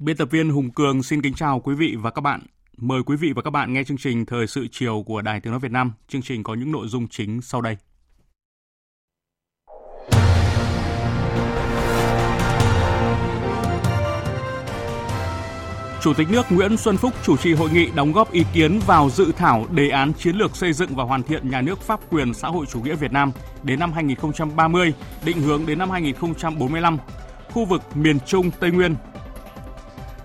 Biên tập viên Hùng Cường xin kính chào quý vị và các bạn. Mời quý vị và các bạn nghe chương trình Thời sự chiều của Đài Tiếng Nói Việt Nam. Chương trình có những nội dung chính sau đây. Chủ tịch nước Nguyễn Xuân Phúc chủ trì hội nghị đóng góp ý kiến vào dự thảo đề án chiến lược xây dựng và hoàn thiện nhà nước pháp quyền xã hội chủ nghĩa Việt Nam đến năm 2030, định hướng đến năm 2045, khu vực miền Trung Tây Nguyên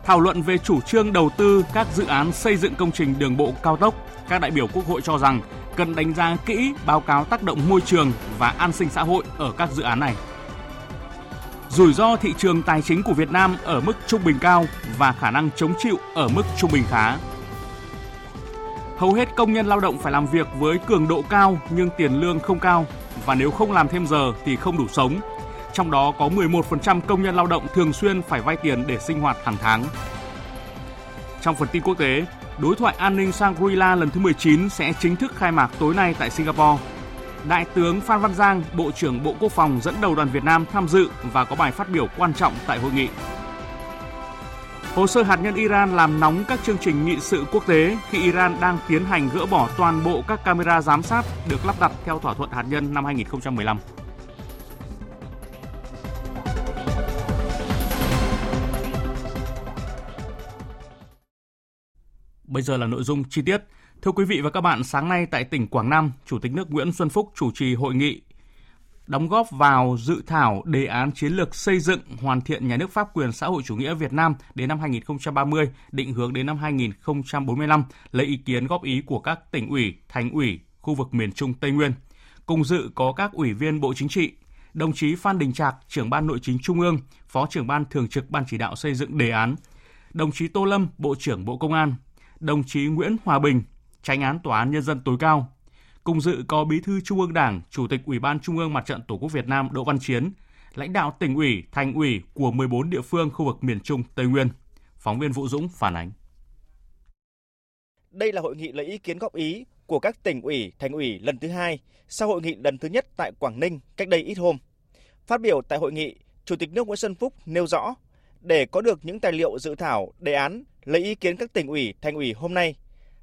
thảo luận về chủ trương đầu tư các dự án xây dựng công trình đường bộ cao tốc, các đại biểu Quốc hội cho rằng cần đánh giá kỹ báo cáo tác động môi trường và an sinh xã hội ở các dự án này. Rủi ro thị trường tài chính của Việt Nam ở mức trung bình cao và khả năng chống chịu ở mức trung bình khá. Hầu hết công nhân lao động phải làm việc với cường độ cao nhưng tiền lương không cao và nếu không làm thêm giờ thì không đủ sống, trong đó có 11% công nhân lao động thường xuyên phải vay tiền để sinh hoạt hàng tháng. Trong phần tin quốc tế, đối thoại an ninh Shangri-La lần thứ 19 sẽ chính thức khai mạc tối nay tại Singapore. Đại tướng Phan Văn Giang, Bộ trưởng Bộ Quốc phòng dẫn đầu đoàn Việt Nam tham dự và có bài phát biểu quan trọng tại hội nghị. Hồ sơ hạt nhân Iran làm nóng các chương trình nghị sự quốc tế khi Iran đang tiến hành gỡ bỏ toàn bộ các camera giám sát được lắp đặt theo thỏa thuận hạt nhân năm 2015. Bây giờ là nội dung chi tiết. Thưa quý vị và các bạn, sáng nay tại tỉnh Quảng Nam, Chủ tịch nước Nguyễn Xuân Phúc chủ trì hội nghị đóng góp vào dự thảo đề án chiến lược xây dựng hoàn thiện nhà nước pháp quyền xã hội chủ nghĩa Việt Nam đến năm 2030, định hướng đến năm 2045, lấy ý kiến góp ý của các tỉnh ủy, thành ủy, khu vực miền Trung Tây Nguyên. Cùng dự có các ủy viên Bộ Chính trị, đồng chí Phan Đình Trạc, trưởng ban nội chính Trung ương, phó trưởng ban thường trực ban chỉ đạo xây dựng đề án, đồng chí Tô Lâm, Bộ trưởng Bộ Công an, đồng chí Nguyễn Hòa Bình, Tránh án Tòa án Nhân dân tối cao. Cùng dự có Bí thư Trung ương Đảng, Chủ tịch Ủy ban Trung ương Mặt trận Tổ quốc Việt Nam Đỗ Văn Chiến, lãnh đạo tỉnh ủy, thành ủy của 14 địa phương khu vực miền Trung Tây Nguyên. Phóng viên Vũ Dũng phản ánh. Đây là hội nghị lấy ý kiến góp ý của các tỉnh ủy, thành ủy lần thứ hai sau hội nghị lần thứ nhất tại Quảng Ninh cách đây ít hôm. Phát biểu tại hội nghị, Chủ tịch nước Nguyễn Xuân Phúc nêu rõ, để có được những tài liệu dự thảo, đề án Lấy ý kiến các tỉnh ủy, thành ủy hôm nay,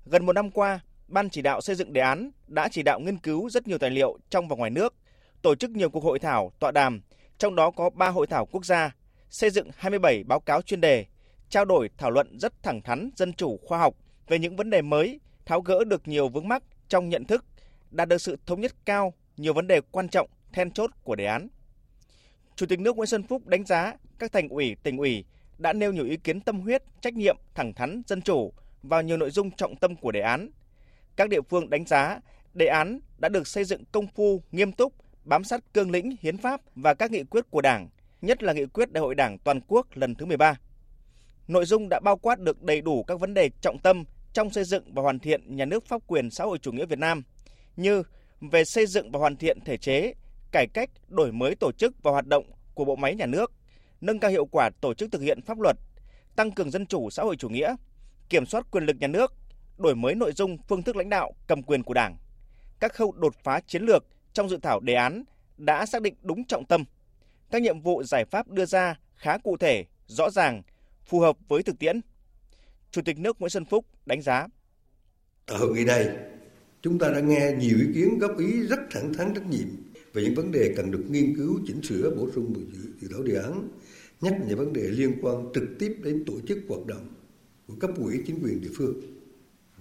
gần một năm qua, Ban chỉ đạo xây dựng đề án đã chỉ đạo nghiên cứu rất nhiều tài liệu trong và ngoài nước, tổ chức nhiều cuộc hội thảo, tọa đàm, trong đó có 3 hội thảo quốc gia, xây dựng 27 báo cáo chuyên đề, trao đổi thảo luận rất thẳng thắn, dân chủ, khoa học về những vấn đề mới, tháo gỡ được nhiều vướng mắc trong nhận thức, đạt được sự thống nhất cao nhiều vấn đề quan trọng, then chốt của đề án. Chủ tịch nước Nguyễn Xuân Phúc đánh giá các thành ủy, tỉnh ủy đã nêu nhiều ý kiến tâm huyết, trách nhiệm, thẳng thắn, dân chủ vào nhiều nội dung trọng tâm của đề án. Các địa phương đánh giá đề án đã được xây dựng công phu, nghiêm túc, bám sát cương lĩnh, hiến pháp và các nghị quyết của Đảng, nhất là nghị quyết Đại hội Đảng toàn quốc lần thứ 13. Nội dung đã bao quát được đầy đủ các vấn đề trọng tâm trong xây dựng và hoàn thiện nhà nước pháp quyền xã hội chủ nghĩa Việt Nam như về xây dựng và hoàn thiện thể chế, cải cách, đổi mới tổ chức và hoạt động của bộ máy nhà nước, nâng cao hiệu quả tổ chức thực hiện pháp luật, tăng cường dân chủ xã hội chủ nghĩa, kiểm soát quyền lực nhà nước, đổi mới nội dung phương thức lãnh đạo cầm quyền của Đảng. Các khâu đột phá chiến lược trong dự thảo đề án đã xác định đúng trọng tâm. Các nhiệm vụ giải pháp đưa ra khá cụ thể, rõ ràng, phù hợp với thực tiễn. Chủ tịch nước Nguyễn Xuân Phúc đánh giá. Tại hội nghị này, chúng ta đã nghe nhiều ý kiến góp ý rất thẳng thắn trách nhiệm về những vấn đề cần được nghiên cứu chỉnh sửa bổ sung dự thảo đề án nhất là những vấn đề liên quan trực tiếp đến tổ chức hoạt động của cấp ủy chính quyền địa phương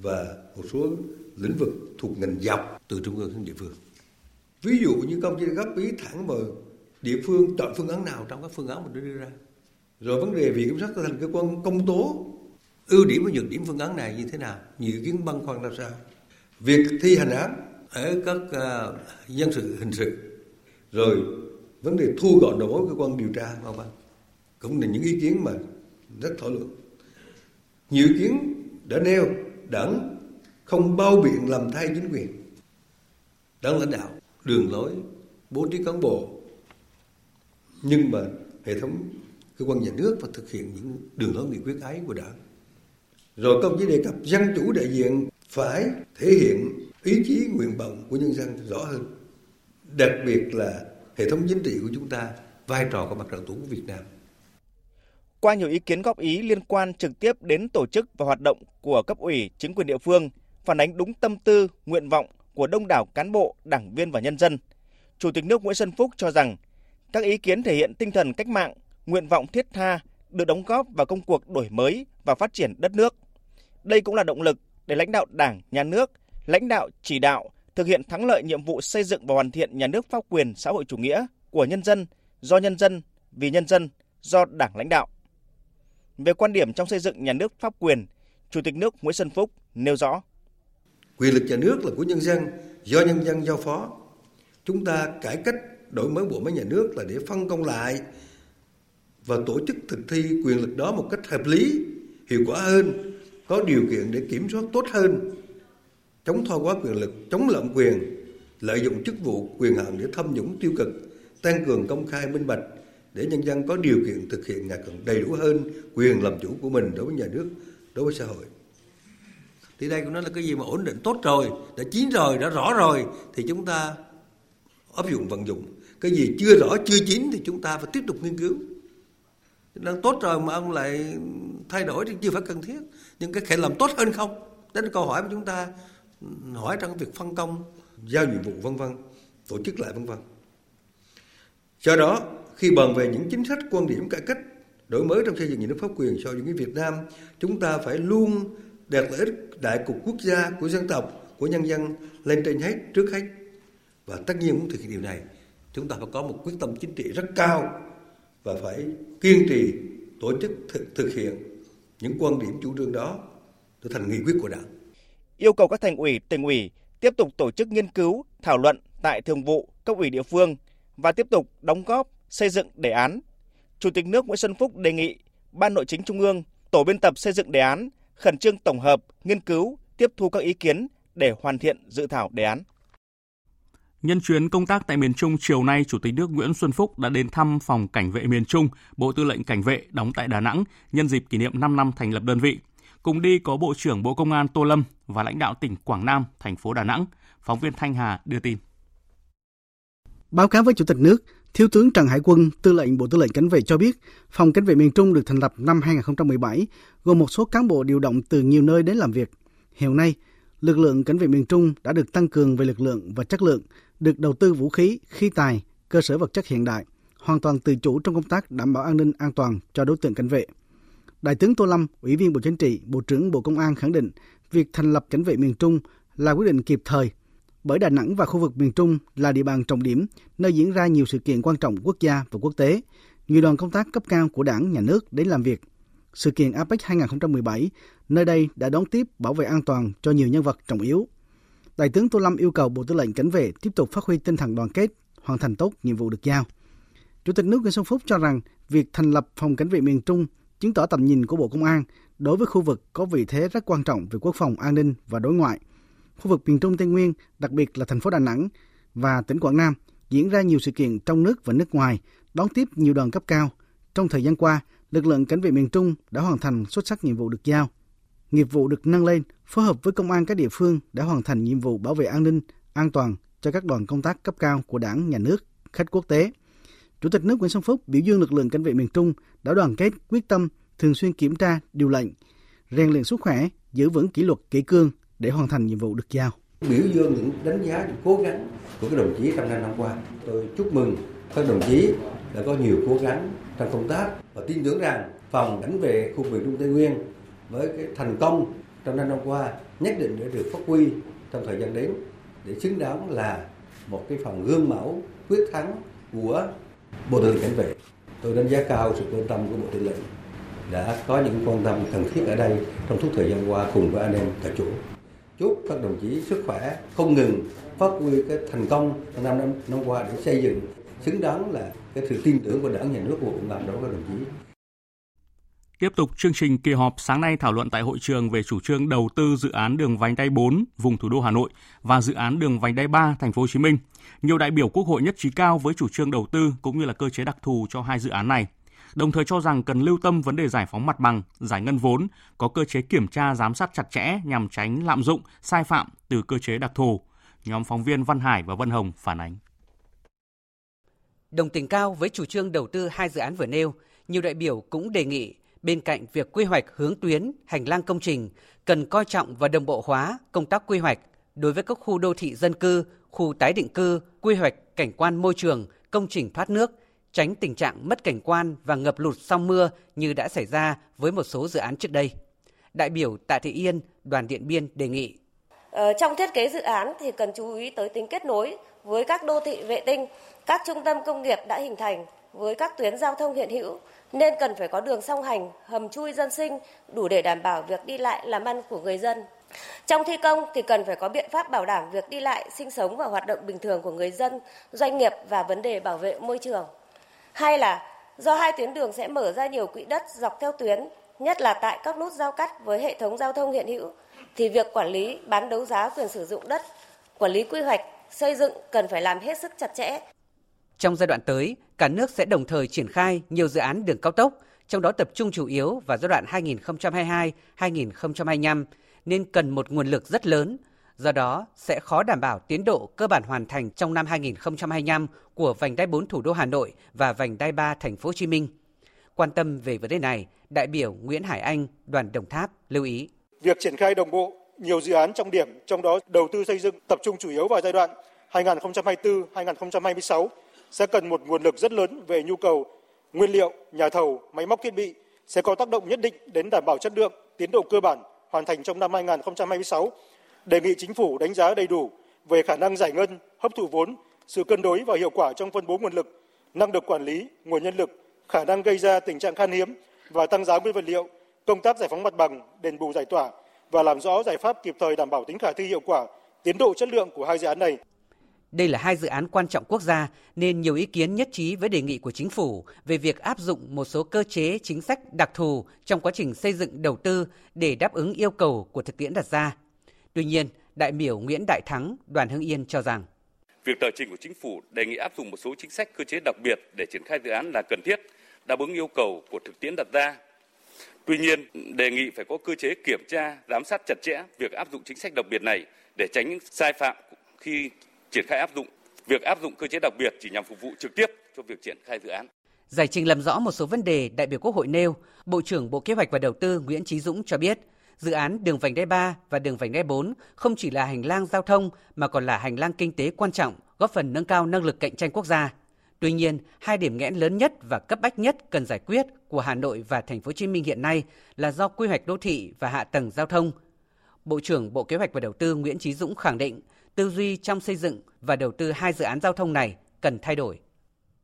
và một số lĩnh vực thuộc ngành dọc từ trung ương đến địa phương. Ví dụ như công ty góp ý thẳng vào địa phương chọn phương án nào trong các phương án mình đưa ra. Rồi vấn đề viện kiểm sát thành cơ quan công tố ưu điểm và nhược điểm phương án này như thế nào nhiều ý kiến băn khoăn ra sao. Việc thi hành án ở các à, uh, dân sự hình sự. Rồi vấn đề thu gọn đầu mối cơ quan điều tra vân vân cũng là những ý kiến mà rất thảo luận. Nhiều ý kiến đã nêu đảng không bao biện làm thay chính quyền. Đảng lãnh đạo, đường lối, bố trí cán bộ. Nhưng mà hệ thống cơ quan nhà nước và thực hiện những đường lối nghị quyết ấy của đảng. Rồi công chí đề cập dân chủ đại diện phải thể hiện ý chí nguyện vọng của nhân dân rõ hơn. Đặc biệt là hệ thống chính trị của chúng ta, vai trò của mặt trận tổ quốc Việt Nam qua nhiều ý kiến góp ý liên quan trực tiếp đến tổ chức và hoạt động của cấp ủy chính quyền địa phương, phản ánh đúng tâm tư, nguyện vọng của đông đảo cán bộ, đảng viên và nhân dân. Chủ tịch nước Nguyễn Xuân Phúc cho rằng các ý kiến thể hiện tinh thần cách mạng, nguyện vọng thiết tha được đóng góp vào công cuộc đổi mới và phát triển đất nước. Đây cũng là động lực để lãnh đạo Đảng, Nhà nước, lãnh đạo chỉ đạo thực hiện thắng lợi nhiệm vụ xây dựng và hoàn thiện nhà nước pháp quyền xã hội chủ nghĩa của nhân dân, do nhân dân, vì nhân dân, do Đảng lãnh đạo. Về quan điểm trong xây dựng nhà nước pháp quyền, Chủ tịch nước Nguyễn Xuân Phúc nêu rõ. Quyền lực nhà nước là của nhân dân, do nhân dân giao phó. Chúng ta cải cách đổi mới bộ máy nhà nước là để phân công lại và tổ chức thực thi quyền lực đó một cách hợp lý, hiệu quả hơn, có điều kiện để kiểm soát tốt hơn, chống thoái quá quyền lực, chống lạm quyền, lợi dụng chức vụ quyền hạn để thâm nhũng tiêu cực, tăng cường công khai minh bạch, để nhân dân có điều kiện thực hiện ngày càng đầy đủ hơn quyền làm chủ của mình đối với nhà nước, đối với xã hội. Thì đây cũng nói là cái gì mà ổn định tốt rồi, đã chín rồi, đã rõ rồi thì chúng ta áp dụng vận dụng. Cái gì chưa rõ, chưa chín thì chúng ta phải tiếp tục nghiên cứu. Đang tốt rồi mà ông lại thay đổi thì chưa phải cần thiết. Nhưng cái khả làm tốt hơn không? Đó là câu hỏi mà chúng ta ừ, hỏi trong việc phân công, giao nhiệm vụ vân vân, tổ chức lại vân vân. Do đó, khi bàn về những chính sách quan điểm cải cách đổi mới trong xây dựng nhà nước pháp quyền so với Việt Nam, chúng ta phải luôn đặt lợi ích đại cục quốc gia của dân tộc, của nhân dân lên trên hết, trước hết. Và tất nhiên muốn thực hiện điều này, chúng ta phải có một quyết tâm chính trị rất cao và phải kiên trì tổ chức thực, thực hiện những quan điểm chủ trương đó trở thành nghị quyết của Đảng. Yêu cầu các thành ủy, tỉnh ủy tiếp tục tổ chức nghiên cứu, thảo luận tại thường vụ, cấp ủy địa phương và tiếp tục đóng góp xây dựng đề án. Chủ tịch nước Nguyễn Xuân Phúc đề nghị Ban Nội chính Trung ương, Tổ biên tập xây dựng đề án khẩn trương tổng hợp, nghiên cứu, tiếp thu các ý kiến để hoàn thiện dự thảo đề án. Nhân chuyến công tác tại miền Trung chiều nay, Chủ tịch nước Nguyễn Xuân Phúc đã đến thăm phòng cảnh vệ miền Trung, Bộ Tư lệnh Cảnh vệ đóng tại Đà Nẵng nhân dịp kỷ niệm 5 năm thành lập đơn vị. Cùng đi có Bộ trưởng Bộ Công an Tô Lâm và lãnh đạo tỉnh Quảng Nam, thành phố Đà Nẵng. Phóng viên Thanh Hà đưa tin. Báo cáo với Chủ tịch nước, Thiếu tướng Trần Hải Quân, Tư lệnh Bộ Tư lệnh Cảnh vệ cho biết, Phòng Cảnh vệ miền Trung được thành lập năm 2017, gồm một số cán bộ điều động từ nhiều nơi đến làm việc. Hiện nay, lực lượng cảnh vệ miền Trung đã được tăng cường về lực lượng và chất lượng, được đầu tư vũ khí, khí tài, cơ sở vật chất hiện đại, hoàn toàn tự chủ trong công tác đảm bảo an ninh an toàn cho đối tượng cảnh vệ. Đại tướng Tô Lâm, Ủy viên Bộ Chính trị, Bộ trưởng Bộ Công an khẳng định việc thành lập cảnh vệ miền Trung là quyết định kịp thời, bởi Đà Nẵng và khu vực miền Trung là địa bàn trọng điểm, nơi diễn ra nhiều sự kiện quan trọng quốc gia và quốc tế. Nhiều đoàn công tác cấp cao của đảng, nhà nước đến làm việc. Sự kiện APEC 2017, nơi đây đã đón tiếp bảo vệ an toàn cho nhiều nhân vật trọng yếu. Đại tướng Tô Lâm yêu cầu Bộ Tư lệnh Cảnh vệ tiếp tục phát huy tinh thần đoàn kết, hoàn thành tốt nhiệm vụ được giao. Chủ tịch nước Nguyễn Xuân Phúc cho rằng việc thành lập phòng cảnh vệ miền Trung chứng tỏ tầm nhìn của Bộ Công an đối với khu vực có vị thế rất quan trọng về quốc phòng an ninh và đối ngoại – khu vực miền Trung Tây Nguyên, đặc biệt là thành phố Đà Nẵng và tỉnh Quảng Nam diễn ra nhiều sự kiện trong nước và nước ngoài, đón tiếp nhiều đoàn cấp cao. Trong thời gian qua, lực lượng cảnh vệ miền Trung đã hoàn thành xuất sắc nhiệm vụ được giao. Nghiệp vụ được nâng lên, phối hợp với công an các địa phương đã hoàn thành nhiệm vụ bảo vệ an ninh, an toàn cho các đoàn công tác cấp cao của Đảng, Nhà nước, khách quốc tế. Chủ tịch nước Nguyễn Xuân Phúc biểu dương lực lượng cảnh vệ miền Trung đã đoàn kết, quyết tâm, thường xuyên kiểm tra, điều lệnh, rèn luyện sức khỏe, giữ vững kỷ luật kỷ cương, để hoàn thành nhiệm vụ được giao. Biểu dương những đánh giá những cố gắng của các đồng chí trong năm năm qua. Tôi chúc mừng các đồng chí đã có nhiều cố gắng trong công tác và tin tưởng rằng phòng cảnh vệ khu vực Trung Tây Nguyên với cái thành công trong năm năm qua nhất định để được phát huy trong thời gian đến để xứng đáng là một cái phòng gương mẫu quyết thắng của Bộ Tư lệnh Cảnh vệ, tôi đánh giá cao sự quan tâm của Bộ Tư lệnh đã có những quan tâm cần thiết ở đây trong suốt thời gian qua cùng với anh em tại chỗ. Chúc các đồng chí sức khỏe không ngừng phát huy cái thành công năm năm, năm qua để xây dựng xứng đáng là cái sự tin tưởng của Đảng, Nhà nước của làm đó các đồng chí. Tiếp tục chương trình kỳ họp sáng nay thảo luận tại hội trường về chủ trương đầu tư dự án đường vành đai 4 vùng thủ đô Hà Nội và dự án đường vành đai 3 thành phố Hồ Chí Minh. Nhiều đại biểu Quốc hội nhất trí cao với chủ trương đầu tư cũng như là cơ chế đặc thù cho hai dự án này. Đồng thời cho rằng cần lưu tâm vấn đề giải phóng mặt bằng, giải ngân vốn, có cơ chế kiểm tra giám sát chặt chẽ nhằm tránh lạm dụng, sai phạm từ cơ chế đặc thù. Nhóm phóng viên Văn Hải và Vân Hồng phản ánh. Đồng tình cao với chủ trương đầu tư hai dự án vừa nêu, nhiều đại biểu cũng đề nghị bên cạnh việc quy hoạch hướng tuyến, hành lang công trình, cần coi trọng và đồng bộ hóa công tác quy hoạch đối với các khu đô thị dân cư, khu tái định cư, quy hoạch cảnh quan môi trường, công trình thoát nước, tránh tình trạng mất cảnh quan và ngập lụt sau mưa như đã xảy ra với một số dự án trước đây. Đại biểu Tạ Thị Yên, đoàn Điện Biên đề nghị. Ờ, trong thiết kế dự án thì cần chú ý tới tính kết nối với các đô thị vệ tinh, các trung tâm công nghiệp đã hình thành với các tuyến giao thông hiện hữu nên cần phải có đường song hành, hầm chui dân sinh đủ để đảm bảo việc đi lại làm ăn của người dân. Trong thi công thì cần phải có biện pháp bảo đảm việc đi lại, sinh sống và hoạt động bình thường của người dân, doanh nghiệp và vấn đề bảo vệ môi trường hay là do hai tuyến đường sẽ mở ra nhiều quỹ đất dọc theo tuyến, nhất là tại các nút giao cắt với hệ thống giao thông hiện hữu, thì việc quản lý bán đấu giá quyền sử dụng đất, quản lý quy hoạch, xây dựng cần phải làm hết sức chặt chẽ. Trong giai đoạn tới, cả nước sẽ đồng thời triển khai nhiều dự án đường cao tốc, trong đó tập trung chủ yếu vào giai đoạn 2022-2025 nên cần một nguồn lực rất lớn. Do đó, sẽ khó đảm bảo tiến độ cơ bản hoàn thành trong năm 2025 của vành đai 4 thủ đô Hà Nội và vành đai 3 thành phố Hồ Chí Minh. Quan tâm về vấn đề này, đại biểu Nguyễn Hải Anh, đoàn Đồng Tháp lưu ý. Việc triển khai đồng bộ nhiều dự án trọng điểm, trong đó đầu tư xây dựng tập trung chủ yếu vào giai đoạn 2024-2026 sẽ cần một nguồn lực rất lớn về nhu cầu nguyên liệu, nhà thầu, máy móc thiết bị sẽ có tác động nhất định đến đảm bảo chất lượng, tiến độ cơ bản hoàn thành trong năm 2026. Đề nghị chính phủ đánh giá đầy đủ về khả năng giải ngân, hấp thụ vốn, sự cân đối và hiệu quả trong phân bố nguồn lực, năng lực quản lý, nguồn nhân lực, khả năng gây ra tình trạng khan hiếm và tăng giá nguyên vật liệu, công tác giải phóng mặt bằng, đền bù giải tỏa và làm rõ giải pháp kịp thời đảm bảo tính khả thi hiệu quả, tiến độ chất lượng của hai dự án này. Đây là hai dự án quan trọng quốc gia nên nhiều ý kiến nhất trí với đề nghị của chính phủ về việc áp dụng một số cơ chế chính sách đặc thù trong quá trình xây dựng đầu tư để đáp ứng yêu cầu của thực tiễn đặt ra. Tuy nhiên, đại biểu Nguyễn Đại Thắng, đoàn Hưng Yên cho rằng Việc tờ trình của chính phủ đề nghị áp dụng một số chính sách cơ chế đặc biệt để triển khai dự án là cần thiết, đáp ứng yêu cầu của thực tiễn đặt ra. Tuy nhiên, đề nghị phải có cơ chế kiểm tra, giám sát chặt chẽ việc áp dụng chính sách đặc biệt này để tránh những sai phạm khi triển khai áp dụng. Việc áp dụng cơ chế đặc biệt chỉ nhằm phục vụ trực tiếp cho việc triển khai dự án. Giải trình làm rõ một số vấn đề đại biểu Quốc hội nêu, Bộ trưởng Bộ Kế hoạch và Đầu tư Nguyễn Chí Dũng cho biết, dự án đường vành đai 3 và đường vành đai 4 không chỉ là hành lang giao thông mà còn là hành lang kinh tế quan trọng, góp phần nâng cao năng lực cạnh tranh quốc gia. Tuy nhiên, hai điểm nghẽn lớn nhất và cấp bách nhất cần giải quyết của Hà Nội và Thành phố Hồ Chí Minh hiện nay là do quy hoạch đô thị và hạ tầng giao thông. Bộ trưởng Bộ Kế hoạch và Đầu tư Nguyễn Chí Dũng khẳng định, tư duy trong xây dựng và đầu tư hai dự án giao thông này cần thay đổi.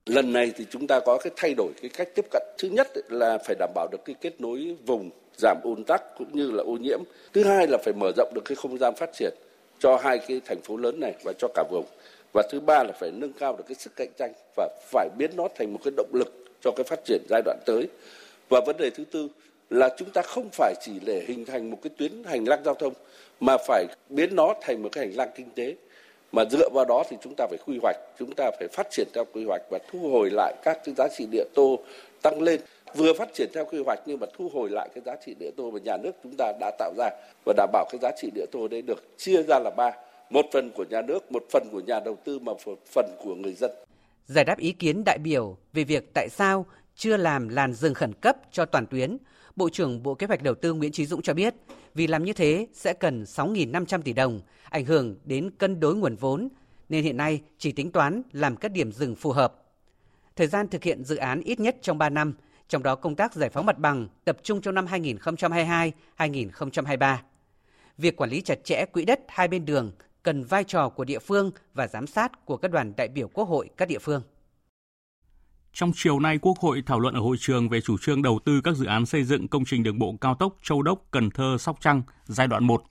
Lần này thì chúng ta có cái thay đổi cái cách tiếp cận. Thứ nhất là phải đảm bảo được cái kết nối vùng, giảm ùn tắc cũng như là ô nhiễm. Thứ hai là phải mở rộng được cái không gian phát triển cho hai cái thành phố lớn này và cho cả vùng. Và thứ ba là phải nâng cao được cái sức cạnh tranh và phải biến nó thành một cái động lực cho cái phát triển giai đoạn tới. Và vấn đề thứ tư là chúng ta không phải chỉ để hình thành một cái tuyến hành lang giao thông mà phải biến nó thành một cái hành lang kinh tế mà dựa vào đó thì chúng ta phải quy hoạch, chúng ta phải phát triển theo quy hoạch và thu hồi lại các cái giá trị địa tô tăng lên vừa phát triển theo quy hoạch nhưng mà thu hồi lại cái giá trị địa tô mà nhà nước chúng ta đã tạo ra và đảm bảo cái giá trị địa tô đấy được chia ra là ba một phần của nhà nước một phần của nhà đầu tư mà một phần của người dân giải đáp ý kiến đại biểu về việc tại sao chưa làm làn rừng khẩn cấp cho toàn tuyến Bộ trưởng Bộ Kế hoạch Đầu tư Nguyễn trí Dũng cho biết, vì làm như thế sẽ cần 6.500 tỷ đồng, ảnh hưởng đến cân đối nguồn vốn, nên hiện nay chỉ tính toán làm các điểm dừng phù hợp. Thời gian thực hiện dự án ít nhất trong 3 năm, trong đó công tác giải phóng mặt bằng tập trung trong năm 2022-2023. Việc quản lý chặt chẽ quỹ đất hai bên đường cần vai trò của địa phương và giám sát của các đoàn đại biểu Quốc hội các địa phương. Trong chiều nay, Quốc hội thảo luận ở hội trường về chủ trương đầu tư các dự án xây dựng công trình đường bộ cao tốc Châu Đốc, Cần Thơ, Sóc Trăng giai đoạn 1,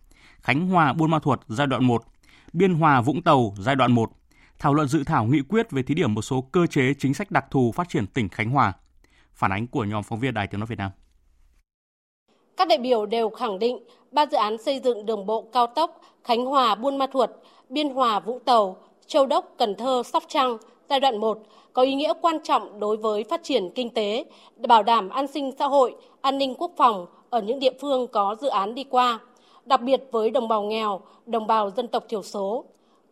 Khánh Hòa, Buôn Ma Thuột giai đoạn 1, Biên Hòa, Vũng Tàu giai đoạn 1, thảo luận dự thảo nghị quyết về thí điểm một số cơ chế chính sách đặc thù phát triển tỉnh Khánh Hòa. Phản ánh của nhóm phóng viên Đài Tiếng nói Việt Nam. Các đại biểu đều khẳng định ba dự án xây dựng đường bộ cao tốc Khánh Hòa Buôn Ma Thuột, Biên Hòa Vũng Tàu, Châu Đốc Cần Thơ Sóc Trăng giai đoạn 1 có ý nghĩa quan trọng đối với phát triển kinh tế, bảo đảm an sinh xã hội, an ninh quốc phòng ở những địa phương có dự án đi qua, đặc biệt với đồng bào nghèo, đồng bào dân tộc thiểu số.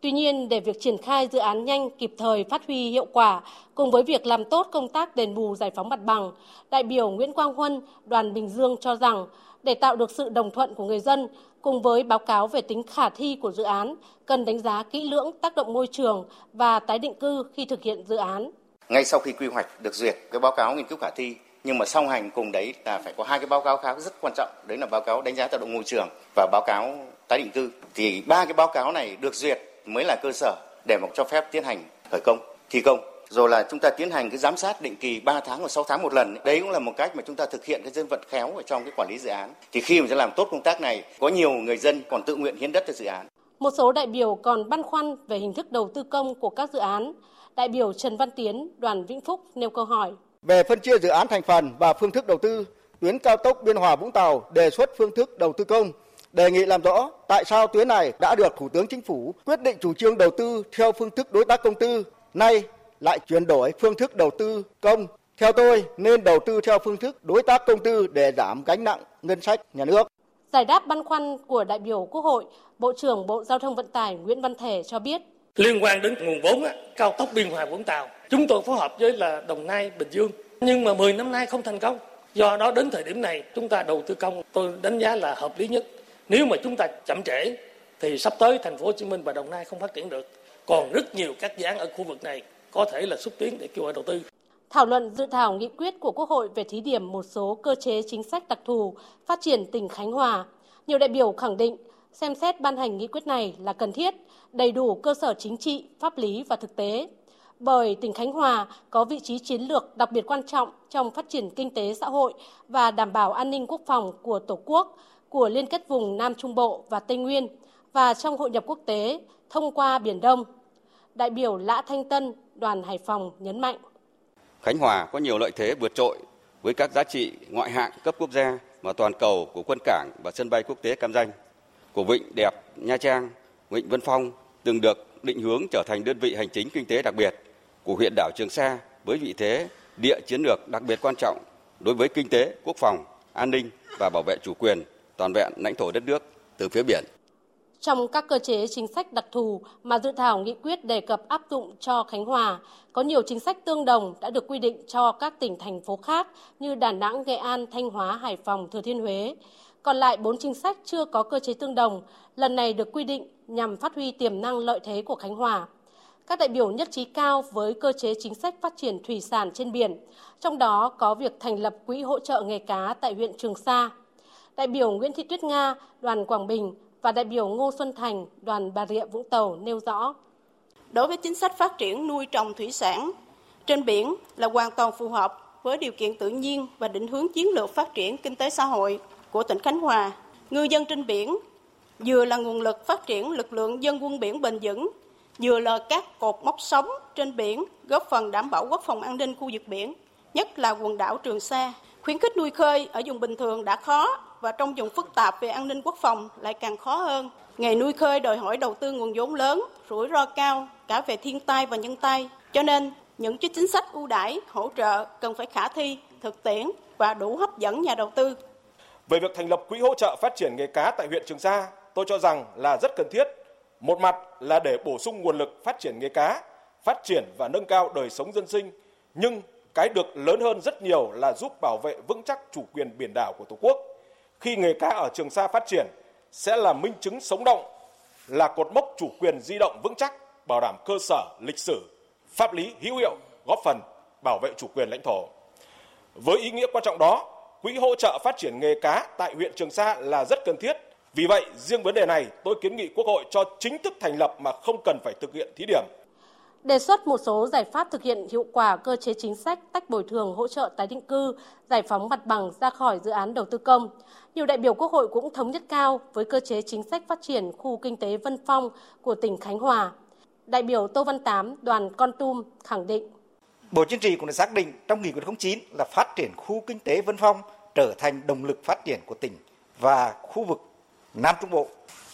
Tuy nhiên, để việc triển khai dự án nhanh, kịp thời phát huy hiệu quả, cùng với việc làm tốt công tác đền bù giải phóng mặt bằng, đại biểu Nguyễn Quang Huân, đoàn Bình Dương cho rằng, để tạo được sự đồng thuận của người dân, cùng với báo cáo về tính khả thi của dự án, cần đánh giá kỹ lưỡng tác động môi trường và tái định cư khi thực hiện dự án. Ngay sau khi quy hoạch được duyệt cái báo cáo nghiên cứu khả thi, nhưng mà song hành cùng đấy là phải có hai cái báo cáo khác rất quan trọng, đấy là báo cáo đánh giá tác động môi trường và báo cáo tái định cư. Thì ba cái báo cáo này được duyệt mới là cơ sở để mà cho phép tiến hành khởi công, thi công rồi là chúng ta tiến hành cái giám sát định kỳ 3 tháng hoặc 6 tháng một lần. Đấy cũng là một cách mà chúng ta thực hiện cái dân vận khéo ở trong cái quản lý dự án. Thì khi mà chúng làm tốt công tác này, có nhiều người dân còn tự nguyện hiến đất cho dự án. Một số đại biểu còn băn khoăn về hình thức đầu tư công của các dự án. Đại biểu Trần Văn Tiến, đoàn Vĩnh Phúc nêu câu hỏi. Về phân chia dự án thành phần và phương thức đầu tư, tuyến cao tốc Biên Hòa Vũng Tàu đề xuất phương thức đầu tư công đề nghị làm rõ tại sao tuyến này đã được Thủ tướng Chính phủ quyết định chủ trương đầu tư theo phương thức đối tác công tư, nay lại chuyển đổi phương thức đầu tư công. Theo tôi nên đầu tư theo phương thức đối tác công tư để giảm gánh nặng ngân sách nhà nước. Giải đáp băn khoăn của đại biểu Quốc hội, Bộ trưởng Bộ Giao thông Vận tải Nguyễn Văn Thể cho biết. Liên quan đến nguồn vốn cao tốc Biên Hòa Vũng Tàu, chúng tôi phối hợp với là Đồng Nai, Bình Dương. Nhưng mà 10 năm nay không thành công. Do đó đến thời điểm này chúng ta đầu tư công tôi đánh giá là hợp lý nhất. Nếu mà chúng ta chậm trễ thì sắp tới thành phố Hồ Chí Minh và Đồng Nai không phát triển được. Còn rất nhiều các dự án ở khu vực này có thể là xúc tiến để kêu gọi đầu tư. Thảo luận dự thảo nghị quyết của Quốc hội về thí điểm một số cơ chế chính sách đặc thù phát triển tỉnh Khánh Hòa. Nhiều đại biểu khẳng định xem xét ban hành nghị quyết này là cần thiết, đầy đủ cơ sở chính trị, pháp lý và thực tế. Bởi tỉnh Khánh Hòa có vị trí chiến lược đặc biệt quan trọng trong phát triển kinh tế xã hội và đảm bảo an ninh quốc phòng của Tổ quốc, của Liên kết vùng Nam Trung Bộ và Tây Nguyên và trong hội nhập quốc tế thông qua Biển Đông. Đại biểu Lã Thanh Tân, đoàn Hải Phòng nhấn mạnh. Khánh Hòa có nhiều lợi thế vượt trội với các giá trị ngoại hạng cấp quốc gia và toàn cầu của quân cảng và sân bay quốc tế Cam Ranh, của Vịnh Đẹp Nha Trang, Vịnh Vân Phong từng được định hướng trở thành đơn vị hành chính kinh tế đặc biệt của huyện đảo Trường Sa với vị thế địa chiến lược đặc biệt quan trọng đối với kinh tế, quốc phòng, an ninh và bảo vệ chủ quyền toàn vẹn lãnh thổ đất nước từ phía biển. Trong các cơ chế chính sách đặc thù mà dự thảo nghị quyết đề cập áp dụng cho Khánh Hòa, có nhiều chính sách tương đồng đã được quy định cho các tỉnh thành phố khác như Đà Nẵng, Nghệ An, Thanh Hóa, Hải Phòng, Thừa Thiên Huế. Còn lại 4 chính sách chưa có cơ chế tương đồng, lần này được quy định nhằm phát huy tiềm năng lợi thế của Khánh Hòa. Các đại biểu nhất trí cao với cơ chế chính sách phát triển thủy sản trên biển, trong đó có việc thành lập quỹ hỗ trợ nghề cá tại huyện Trường Sa. Đại biểu Nguyễn Thị Tuyết Nga, đoàn Quảng Bình và đại biểu Ngô Xuân Thành, đoàn Bà Rịa Vũng Tàu nêu rõ. Đối với chính sách phát triển nuôi trồng thủy sản trên biển là hoàn toàn phù hợp với điều kiện tự nhiên và định hướng chiến lược phát triển kinh tế xã hội của tỉnh Khánh Hòa. Ngư dân trên biển vừa là nguồn lực phát triển lực lượng dân quân biển bền vững, vừa là các cột mốc sống trên biển góp phần đảm bảo quốc phòng an ninh khu vực biển, nhất là quần đảo Trường Sa. Khuyến khích nuôi khơi ở vùng bình thường đã khó và trong vùng phức tạp về an ninh quốc phòng lại càng khó hơn. Nghề nuôi khơi đòi hỏi đầu tư nguồn vốn lớn, rủi ro cao cả về thiên tai và nhân tai. Cho nên, những chính sách ưu đãi, hỗ trợ cần phải khả thi, thực tiễn và đủ hấp dẫn nhà đầu tư. Về việc thành lập quỹ hỗ trợ phát triển nghề cá tại huyện Trường Sa, tôi cho rằng là rất cần thiết. Một mặt là để bổ sung nguồn lực phát triển nghề cá, phát triển và nâng cao đời sống dân sinh, nhưng cái được lớn hơn rất nhiều là giúp bảo vệ vững chắc chủ quyền biển đảo của Tổ quốc khi nghề cá ở Trường Sa phát triển sẽ là minh chứng sống động, là cột mốc chủ quyền di động vững chắc, bảo đảm cơ sở lịch sử, pháp lý hữu hiệu, góp phần bảo vệ chủ quyền lãnh thổ. Với ý nghĩa quan trọng đó, quỹ hỗ trợ phát triển nghề cá tại huyện Trường Sa là rất cần thiết. Vì vậy, riêng vấn đề này tôi kiến nghị Quốc hội cho chính thức thành lập mà không cần phải thực hiện thí điểm đề xuất một số giải pháp thực hiện hiệu quả cơ chế chính sách tách bồi thường hỗ trợ tái định cư, giải phóng mặt bằng ra khỏi dự án đầu tư công. Nhiều đại biểu Quốc hội cũng thống nhất cao với cơ chế chính sách phát triển khu kinh tế Vân Phong của tỉnh Khánh Hòa. Đại biểu Tô Văn Tám, đoàn Con Tum khẳng định. Bộ Chính trị cũng đã xác định trong nghị quyết 09 là phát triển khu kinh tế Vân Phong trở thành động lực phát triển của tỉnh và khu vực Nam Trung Bộ.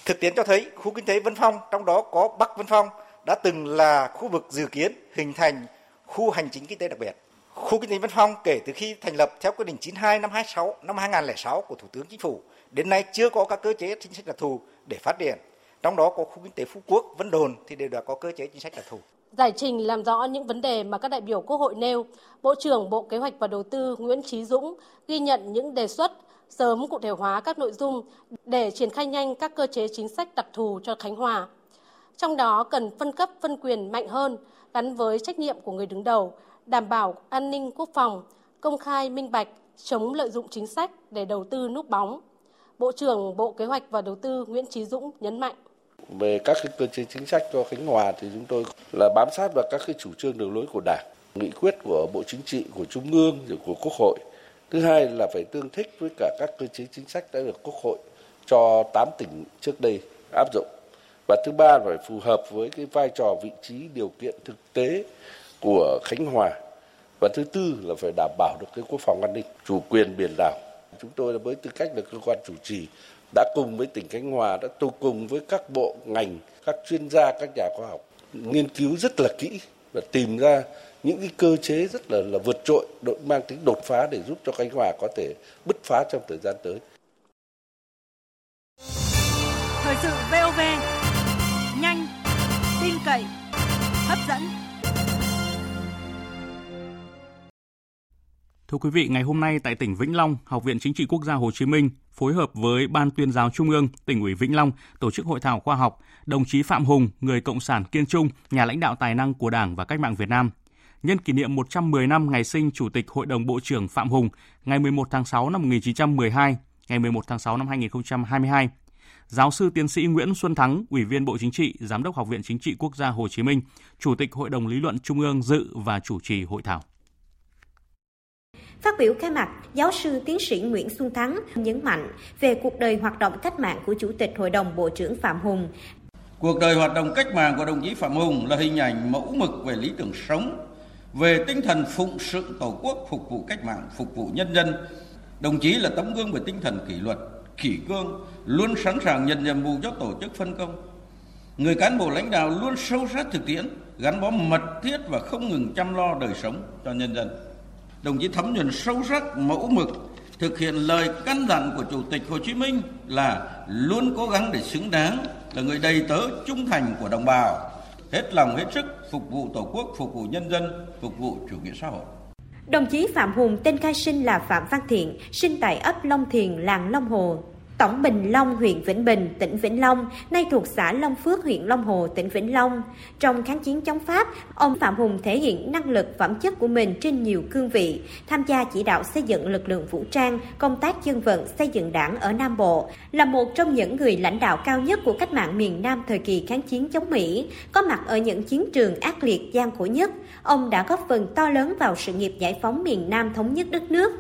Thực tiễn cho thấy khu kinh tế Vân Phong, trong đó có Bắc Vân Phong, đã từng là khu vực dự kiến hình thành khu hành chính kinh tế đặc biệt. Khu kinh tế Vân Phong kể từ khi thành lập theo quyết định 92 năm 26 năm 2006 của Thủ tướng Chính phủ đến nay chưa có các cơ chế chính sách đặc thù để phát triển. Trong đó có khu kinh tế Phú Quốc, Vân Đồn thì đều đã có cơ chế chính sách đặc thù. Giải trình làm rõ những vấn đề mà các đại biểu Quốc hội nêu, Bộ trưởng Bộ Kế hoạch và Đầu tư Nguyễn Chí Dũng ghi nhận những đề xuất sớm cụ thể hóa các nội dung để triển khai nhanh các cơ chế chính sách đặc thù cho Khánh Hòa. Trong đó cần phân cấp phân quyền mạnh hơn gắn với trách nhiệm của người đứng đầu, đảm bảo an ninh quốc phòng, công khai minh bạch, chống lợi dụng chính sách để đầu tư núp bóng. Bộ trưởng Bộ Kế hoạch và Đầu tư Nguyễn Chí Dũng nhấn mạnh. Về các cái cơ chế chính sách cho Khánh Hòa thì chúng tôi là bám sát vào các cái chủ trương đường lối của Đảng, nghị quyết của Bộ Chính trị, của Trung ương, rồi của Quốc hội. Thứ hai là phải tương thích với cả các cơ chế chính sách đã được Quốc hội cho 8 tỉnh trước đây áp dụng và thứ ba phải phù hợp với cái vai trò, vị trí, điều kiện thực tế của Khánh Hòa và thứ tư là phải đảm bảo được cái quốc phòng an ninh, chủ quyền biển đảo chúng tôi là với tư cách là cơ quan chủ trì đã cùng với tỉnh Khánh Hòa, đã tu cùng với các bộ ngành, các chuyên gia, các nhà khoa học nghiên cứu rất là kỹ và tìm ra những cái cơ chế rất là là vượt trội mang tính đột phá để giúp cho Khánh Hòa có thể bứt phá trong thời gian tới. Thời sự VOV tin cậy, hấp dẫn. Thưa quý vị, ngày hôm nay tại tỉnh Vĩnh Long, Học viện Chính trị Quốc gia Hồ Chí Minh phối hợp với Ban tuyên giáo Trung ương, tỉnh ủy Vĩnh Long tổ chức hội thảo khoa học Đồng chí Phạm Hùng, người cộng sản kiên trung, nhà lãnh đạo tài năng của Đảng và cách mạng Việt Nam. Nhân kỷ niệm 110 năm ngày sinh Chủ tịch Hội đồng Bộ trưởng Phạm Hùng, ngày 11 tháng 6 năm 1912, ngày 11 tháng 6 năm 2022 Giáo sư tiến sĩ Nguyễn Xuân Thắng, Ủy viên Bộ Chính trị, Giám đốc Học viện Chính trị Quốc gia Hồ Chí Minh, Chủ tịch Hội đồng Lý luận Trung ương dự và chủ trì hội thảo. Phát biểu khai mạc, giáo sư tiến sĩ Nguyễn Xuân Thắng nhấn mạnh về cuộc đời hoạt động cách mạng của Chủ tịch Hội đồng Bộ trưởng Phạm Hùng. Cuộc đời hoạt động cách mạng của đồng chí Phạm Hùng là hình ảnh mẫu mực về lý tưởng sống, về tinh thần phụng sự Tổ quốc, phục vụ cách mạng, phục vụ nhân dân. Đồng chí là tấm gương về tinh thần kỷ luật, kỷ cương, luôn sẵn sàng nhận nhiệm vụ cho tổ chức phân công. Người cán bộ lãnh đạo luôn sâu sát thực tiễn, gắn bó mật thiết và không ngừng chăm lo đời sống cho nhân dân. Đồng chí thấm nhuần sâu sắc mẫu mực thực hiện lời căn dặn của Chủ tịch Hồ Chí Minh là luôn cố gắng để xứng đáng là người đầy tớ trung thành của đồng bào, hết lòng hết sức phục vụ Tổ quốc, phục vụ nhân dân, phục vụ chủ nghĩa xã hội. Đồng chí Phạm Hùng tên khai sinh là Phạm Văn Thiện, sinh tại ấp Long Thiền, làng Long Hồ, Tổng Bình Long, huyện Vĩnh Bình, tỉnh Vĩnh Long, nay thuộc xã Long Phước, huyện Long Hồ, tỉnh Vĩnh Long. Trong kháng chiến chống Pháp, ông Phạm Hùng thể hiện năng lực phẩm chất của mình trên nhiều cương vị, tham gia chỉ đạo xây dựng lực lượng vũ trang, công tác dân vận, xây dựng đảng ở Nam Bộ, là một trong những người lãnh đạo cao nhất của cách mạng miền Nam thời kỳ kháng chiến chống Mỹ, có mặt ở những chiến trường ác liệt gian khổ nhất. Ông đã góp phần to lớn vào sự nghiệp giải phóng miền Nam thống nhất đất nước.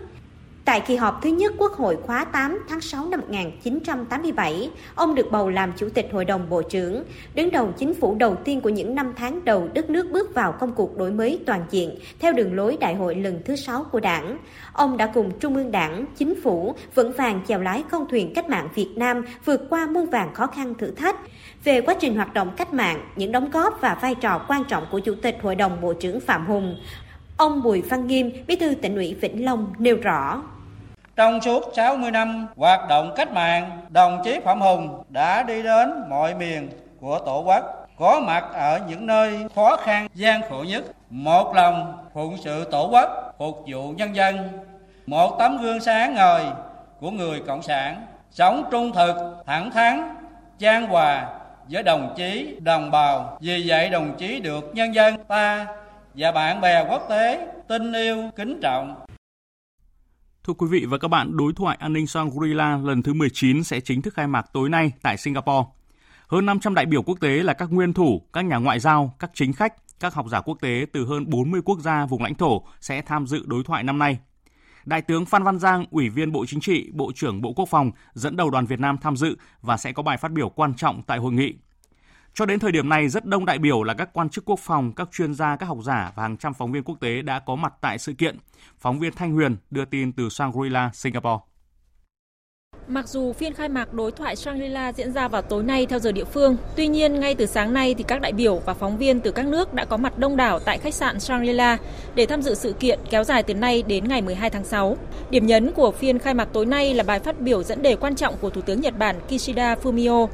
Tại kỳ họp thứ nhất Quốc hội khóa 8 tháng 6 năm 1987, ông được bầu làm Chủ tịch Hội đồng Bộ trưởng, đứng đầu chính phủ đầu tiên của những năm tháng đầu đất nước bước vào công cuộc đổi mới toàn diện theo đường lối đại hội lần thứ 6 của đảng. Ông đã cùng Trung ương đảng, chính phủ vững vàng chèo lái con thuyền cách mạng Việt Nam vượt qua muôn vàng khó khăn thử thách. Về quá trình hoạt động cách mạng, những đóng góp và vai trò quan trọng của Chủ tịch Hội đồng Bộ trưởng Phạm Hùng, Ông Bùi Văn Nghiêm, Bí thư tỉnh ủy Vĩnh Long nêu rõ. Trong suốt 60 năm hoạt động cách mạng, đồng chí Phạm Hùng đã đi đến mọi miền của Tổ quốc, có mặt ở những nơi khó khăn, gian khổ nhất, một lòng phụng sự Tổ quốc, phục vụ nhân dân, một tấm gương sáng ngời của người Cộng sản, sống trung thực, thẳng thắn, trang hòa với đồng chí, đồng bào. Vì vậy đồng chí được nhân dân ta và bạn bè quốc tế tin yêu, kính trọng. Thưa quý vị và các bạn, đối thoại an ninh Shangri-La lần thứ 19 sẽ chính thức khai mạc tối nay tại Singapore. Hơn 500 đại biểu quốc tế là các nguyên thủ, các nhà ngoại giao, các chính khách Các học giả quốc tế từ hơn 40 quốc gia vùng lãnh thổ sẽ tham dự đối thoại năm nay. Đại tướng Phan Văn Giang, Ủy viên Bộ Chính trị, Bộ trưởng Bộ Quốc phòng dẫn đầu đoàn Việt Nam tham dự và sẽ có bài phát biểu quan trọng tại hội nghị. Cho đến thời điểm này, rất đông đại biểu là các quan chức quốc phòng, các chuyên gia, các học giả và hàng trăm phóng viên quốc tế đã có mặt tại sự kiện. Phóng viên Thanh Huyền đưa tin từ Shangri-La, Singapore. Mặc dù phiên khai mạc đối thoại Shangri-La diễn ra vào tối nay theo giờ địa phương, tuy nhiên ngay từ sáng nay thì các đại biểu và phóng viên từ các nước đã có mặt đông đảo tại khách sạn Shangri-La để tham dự sự kiện kéo dài từ nay đến ngày 12 tháng 6. Điểm nhấn của phiên khai mạc tối nay là bài phát biểu dẫn đề quan trọng của Thủ tướng Nhật Bản Kishida Fumio.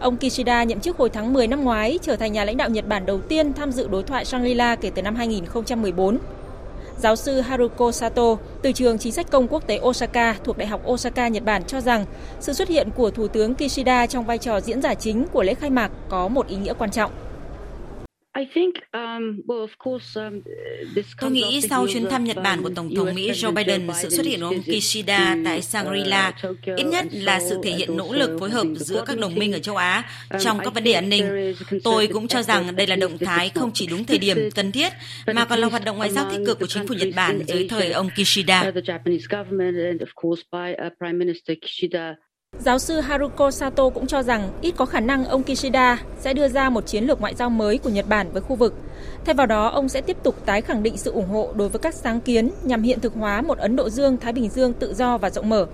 Ông Kishida nhậm chức hồi tháng 10 năm ngoái, trở thành nhà lãnh đạo Nhật Bản đầu tiên tham dự đối thoại Shangri-La kể từ năm 2014. Giáo sư Haruko Sato từ trường chính sách công quốc tế Osaka thuộc Đại học Osaka, Nhật Bản cho rằng sự xuất hiện của Thủ tướng Kishida trong vai trò diễn giả chính của lễ khai mạc có một ý nghĩa quan trọng. Um, um, Tôi nghĩ sau chuyến thăm Nhật Bản của Tổng thống Mỹ Joe Biden, sự xuất hiện của ông Kishida tại Shangri-La ít nhất là sự thể hiện nỗ lực phối hợp giữa các đồng minh ở châu Á um, trong các vấn đề an ninh. Tôi cũng cho rằng đây là động thái không chỉ đúng thời điểm cần thiết, mà còn là hoạt động ngoại giao tích cực của chính phủ Nhật Bản dưới thời ông Kishida. Giáo sư Haruko Sato cũng cho rằng ít có khả năng ông Kishida sẽ đưa ra một chiến lược ngoại giao mới của Nhật Bản với khu vực. Thay vào đó, ông sẽ tiếp tục tái khẳng định sự ủng hộ đối với các sáng kiến nhằm hiện thực hóa một Ấn Độ Dương-Thái Bình Dương tự do và rộng mở.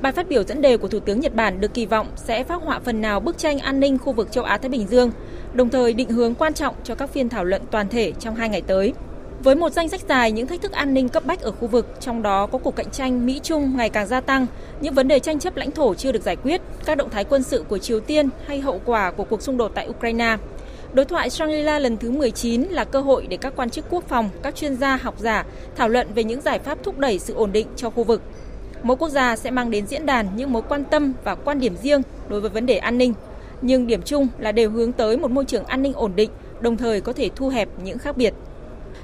Bài phát biểu dẫn đề của Thủ tướng Nhật Bản được kỳ vọng sẽ phát họa phần nào bức tranh an ninh khu vực châu Á-Thái Bình Dương, đồng thời định hướng quan trọng cho các phiên thảo luận toàn thể trong hai ngày tới. Với một danh sách dài những thách thức an ninh cấp bách ở khu vực, trong đó có cuộc cạnh tranh Mỹ-Trung ngày càng gia tăng, những vấn đề tranh chấp lãnh thổ chưa được giải quyết, các động thái quân sự của Triều Tiên hay hậu quả của cuộc xung đột tại Ukraine. Đối thoại Shangri-La lần thứ 19 là cơ hội để các quan chức quốc phòng, các chuyên gia, học giả thảo luận về những giải pháp thúc đẩy sự ổn định cho khu vực. Mỗi quốc gia sẽ mang đến diễn đàn những mối quan tâm và quan điểm riêng đối với vấn đề an ninh, nhưng điểm chung là đều hướng tới một môi trường an ninh ổn định, đồng thời có thể thu hẹp những khác biệt.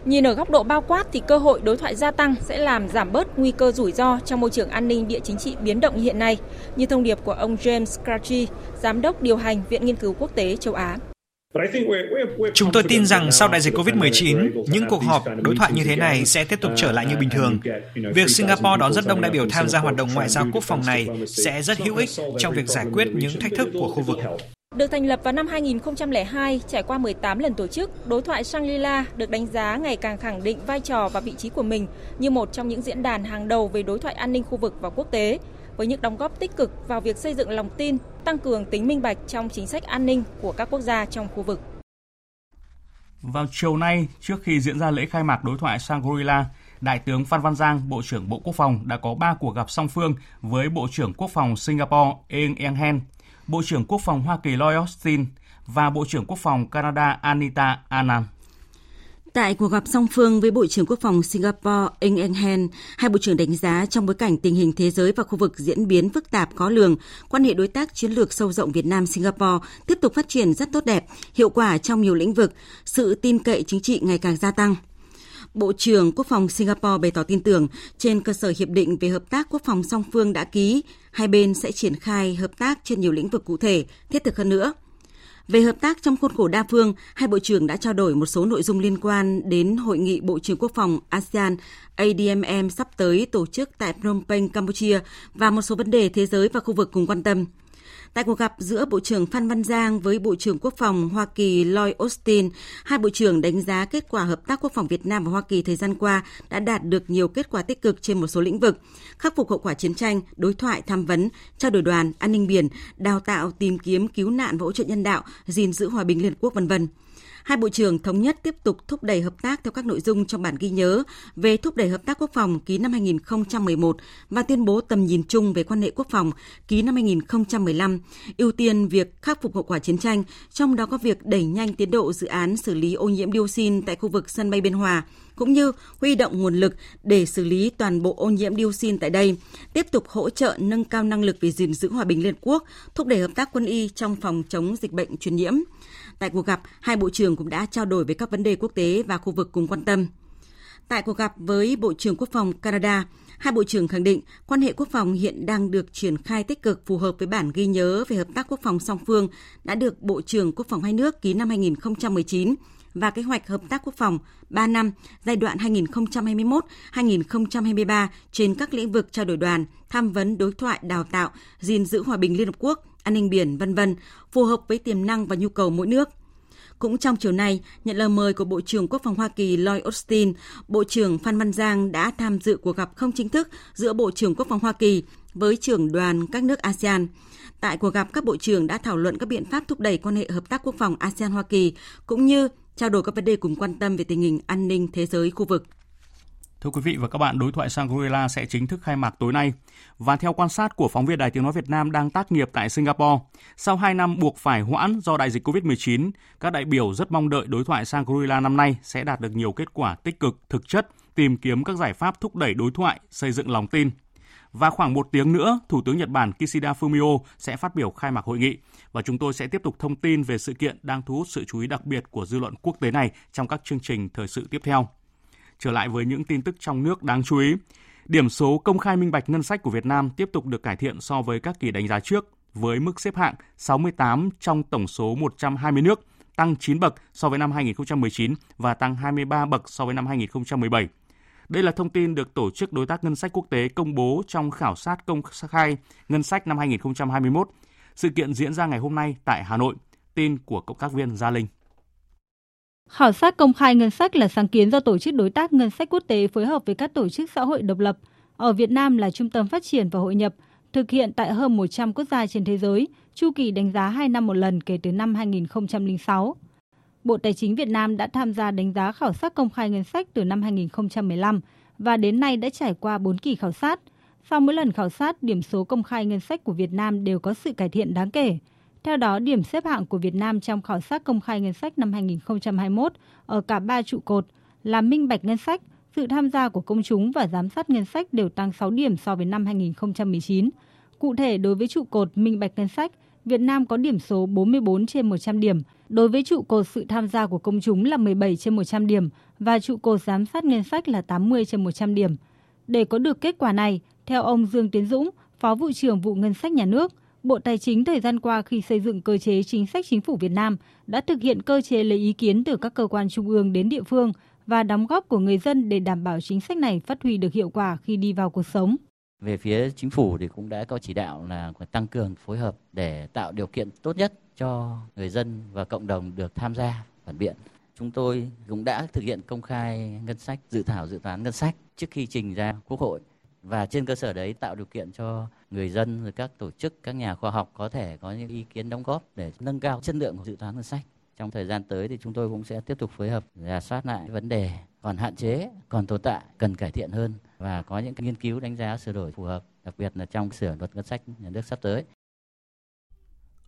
Nhìn ở góc độ bao quát thì cơ hội đối thoại gia tăng sẽ làm giảm bớt nguy cơ rủi ro trong môi trường an ninh địa chính trị biến động hiện nay, như thông điệp của ông James Crouchy, giám đốc điều hành Viện Nghiên cứu Quốc tế châu Á. Chúng tôi tin rằng sau đại dịch COVID-19, những cuộc họp đối thoại như thế này sẽ tiếp tục trở lại như bình thường. Việc Singapore đón rất đông đại biểu tham gia hoạt động ngoại giao quốc phòng này sẽ rất hữu ích trong việc giải quyết những thách thức của khu vực. Được thành lập vào năm 2002, trải qua 18 lần tổ chức, đối thoại Shangri-La được đánh giá ngày càng khẳng định vai trò và vị trí của mình như một trong những diễn đàn hàng đầu về đối thoại an ninh khu vực và quốc tế, với những đóng góp tích cực vào việc xây dựng lòng tin, tăng cường tính minh bạch trong chính sách an ninh của các quốc gia trong khu vực. Vào chiều nay, trước khi diễn ra lễ khai mạc đối thoại Shangri-La, Đại tướng Phan Văn Giang, Bộ trưởng Bộ Quốc phòng đã có 3 cuộc gặp song phương với Bộ trưởng Quốc phòng Singapore Eng Eng Hen Bộ trưởng Quốc phòng Hoa Kỳ Lloyd Austin và Bộ trưởng Quốc phòng Canada Anita Anand. Tại cuộc gặp song phương với Bộ trưởng Quốc phòng Singapore Eng Eng Hen, hai bộ trưởng đánh giá trong bối cảnh tình hình thế giới và khu vực diễn biến phức tạp khó lường, quan hệ đối tác chiến lược sâu rộng Việt Nam Singapore tiếp tục phát triển rất tốt đẹp, hiệu quả trong nhiều lĩnh vực, sự tin cậy chính trị ngày càng gia tăng. Bộ trưởng Quốc phòng Singapore bày tỏ tin tưởng trên cơ sở hiệp định về hợp tác quốc phòng song phương đã ký, hai bên sẽ triển khai hợp tác trên nhiều lĩnh vực cụ thể, thiết thực hơn nữa. Về hợp tác trong khuôn khổ đa phương, hai bộ trưởng đã trao đổi một số nội dung liên quan đến hội nghị Bộ trưởng Quốc phòng ASEAN ADMM sắp tới tổ chức tại Phnom Penh, Campuchia và một số vấn đề thế giới và khu vực cùng quan tâm. Tại cuộc gặp giữa Bộ trưởng Phan Văn Giang với Bộ trưởng Quốc phòng Hoa Kỳ Lloyd Austin, hai bộ trưởng đánh giá kết quả hợp tác quốc phòng Việt Nam và Hoa Kỳ thời gian qua đã đạt được nhiều kết quả tích cực trên một số lĩnh vực, khắc phục hậu quả chiến tranh, đối thoại tham vấn, trao đổi đoàn, an ninh biển, đào tạo, tìm kiếm, cứu nạn và hỗ trợ nhân đạo, gìn giữ hòa bình Liên Quốc vân vân. Hai bộ trưởng thống nhất tiếp tục thúc đẩy hợp tác theo các nội dung trong bản ghi nhớ về thúc đẩy hợp tác quốc phòng ký năm 2011 và tuyên bố tầm nhìn chung về quan hệ quốc phòng ký năm 2015, ưu tiên việc khắc phục hậu quả chiến tranh, trong đó có việc đẩy nhanh tiến độ dự án xử lý ô nhiễm dioxin tại khu vực sân bay Biên Hòa, cũng như huy động nguồn lực để xử lý toàn bộ ô nhiễm dioxin tại đây, tiếp tục hỗ trợ nâng cao năng lực về gìn giữ hòa bình Liên Quốc, thúc đẩy hợp tác quân y trong phòng chống dịch bệnh truyền nhiễm. Tại cuộc gặp, hai bộ trưởng cũng đã trao đổi về các vấn đề quốc tế và khu vực cùng quan tâm. Tại cuộc gặp với Bộ trưởng Quốc phòng Canada, hai bộ trưởng khẳng định quan hệ quốc phòng hiện đang được triển khai tích cực phù hợp với bản ghi nhớ về hợp tác quốc phòng song phương đã được Bộ trưởng Quốc phòng hai nước ký năm 2019 và kế hoạch hợp tác quốc phòng 3 năm giai đoạn 2021-2023 trên các lĩnh vực trao đổi đoàn, tham vấn đối thoại đào tạo, gìn giữ hòa bình Liên Hợp Quốc, an ninh biển, vân vân, phù hợp với tiềm năng và nhu cầu mỗi nước. Cũng trong chiều nay, nhận lời mời của Bộ trưởng Quốc phòng Hoa Kỳ Lloyd Austin, Bộ trưởng Phan Văn Giang đã tham dự cuộc gặp không chính thức giữa Bộ trưởng Quốc phòng Hoa Kỳ với trưởng đoàn các nước ASEAN. Tại cuộc gặp, các bộ trưởng đã thảo luận các biện pháp thúc đẩy quan hệ hợp tác quốc phòng ASEAN-Hoa Kỳ, cũng như trao đổi các vấn đề cùng quan tâm về tình hình an ninh thế giới khu vực. Thưa quý vị và các bạn, đối thoại Shangri-La sẽ chính thức khai mạc tối nay. Và theo quan sát của phóng viên Đài Tiếng Nói Việt Nam đang tác nghiệp tại Singapore, sau 2 năm buộc phải hoãn do đại dịch COVID-19, các đại biểu rất mong đợi đối thoại Shangri-La năm nay sẽ đạt được nhiều kết quả tích cực, thực chất, tìm kiếm các giải pháp thúc đẩy đối thoại, xây dựng lòng tin. Và khoảng một tiếng nữa, Thủ tướng Nhật Bản Kishida Fumio sẽ phát biểu khai mạc hội nghị và chúng tôi sẽ tiếp tục thông tin về sự kiện đang thu hút sự chú ý đặc biệt của dư luận quốc tế này trong các chương trình thời sự tiếp theo. Trở lại với những tin tức trong nước đáng chú ý. Điểm số công khai minh bạch ngân sách của Việt Nam tiếp tục được cải thiện so với các kỳ đánh giá trước với mức xếp hạng 68 trong tổng số 120 nước, tăng 9 bậc so với năm 2019 và tăng 23 bậc so với năm 2017. Đây là thông tin được Tổ chức Đối tác Ngân sách Quốc tế công bố trong khảo sát công khai ngân sách năm 2021. Sự kiện diễn ra ngày hôm nay tại Hà Nội. Tin của cộng tác viên Gia Linh. Khảo sát công khai ngân sách là sáng kiến do Tổ chức Đối tác Ngân sách Quốc tế phối hợp với các tổ chức xã hội độc lập. Ở Việt Nam là Trung tâm Phát triển và Hội nhập, thực hiện tại hơn 100 quốc gia trên thế giới, chu kỳ đánh giá 2 năm một lần kể từ năm 2006. Bộ Tài chính Việt Nam đã tham gia đánh giá khảo sát công khai ngân sách từ năm 2015 và đến nay đã trải qua 4 kỳ khảo sát. Sau mỗi lần khảo sát, điểm số công khai ngân sách của Việt Nam đều có sự cải thiện đáng kể. Theo đó, điểm xếp hạng của Việt Nam trong khảo sát công khai ngân sách năm 2021 ở cả ba trụ cột là minh bạch ngân sách, sự tham gia của công chúng và giám sát ngân sách đều tăng 6 điểm so với năm 2019. Cụ thể, đối với trụ cột minh bạch ngân sách, Việt Nam có điểm số 44 trên 100 điểm. Đối với trụ cột sự tham gia của công chúng là 17 trên 100 điểm và trụ cột giám sát ngân sách là 80 trên 100 điểm. Để có được kết quả này, theo ông Dương Tiến Dũng, Phó vụ trưởng vụ ngân sách nhà nước, Bộ Tài chính thời gian qua khi xây dựng cơ chế chính sách chính phủ Việt Nam đã thực hiện cơ chế lấy ý kiến từ các cơ quan trung ương đến địa phương và đóng góp của người dân để đảm bảo chính sách này phát huy được hiệu quả khi đi vào cuộc sống. Về phía chính phủ thì cũng đã có chỉ đạo là tăng cường phối hợp để tạo điều kiện tốt nhất cho người dân và cộng đồng được tham gia phản biện. Chúng tôi cũng đã thực hiện công khai ngân sách, dự thảo dự toán ngân sách trước khi trình ra Quốc hội. Và trên cơ sở đấy tạo điều kiện cho người dân rồi các tổ chức các nhà khoa học có thể có những ý kiến đóng góp để nâng cao chất lượng của dự toán ngân sách. Trong thời gian tới thì chúng tôi cũng sẽ tiếp tục phối hợp rà soát lại vấn đề còn hạn chế còn tồn tại cần cải thiện hơn và có những nghiên cứu đánh giá sửa đổi phù hợp đặc biệt là trong sửa luật ngân sách nhà nước sắp tới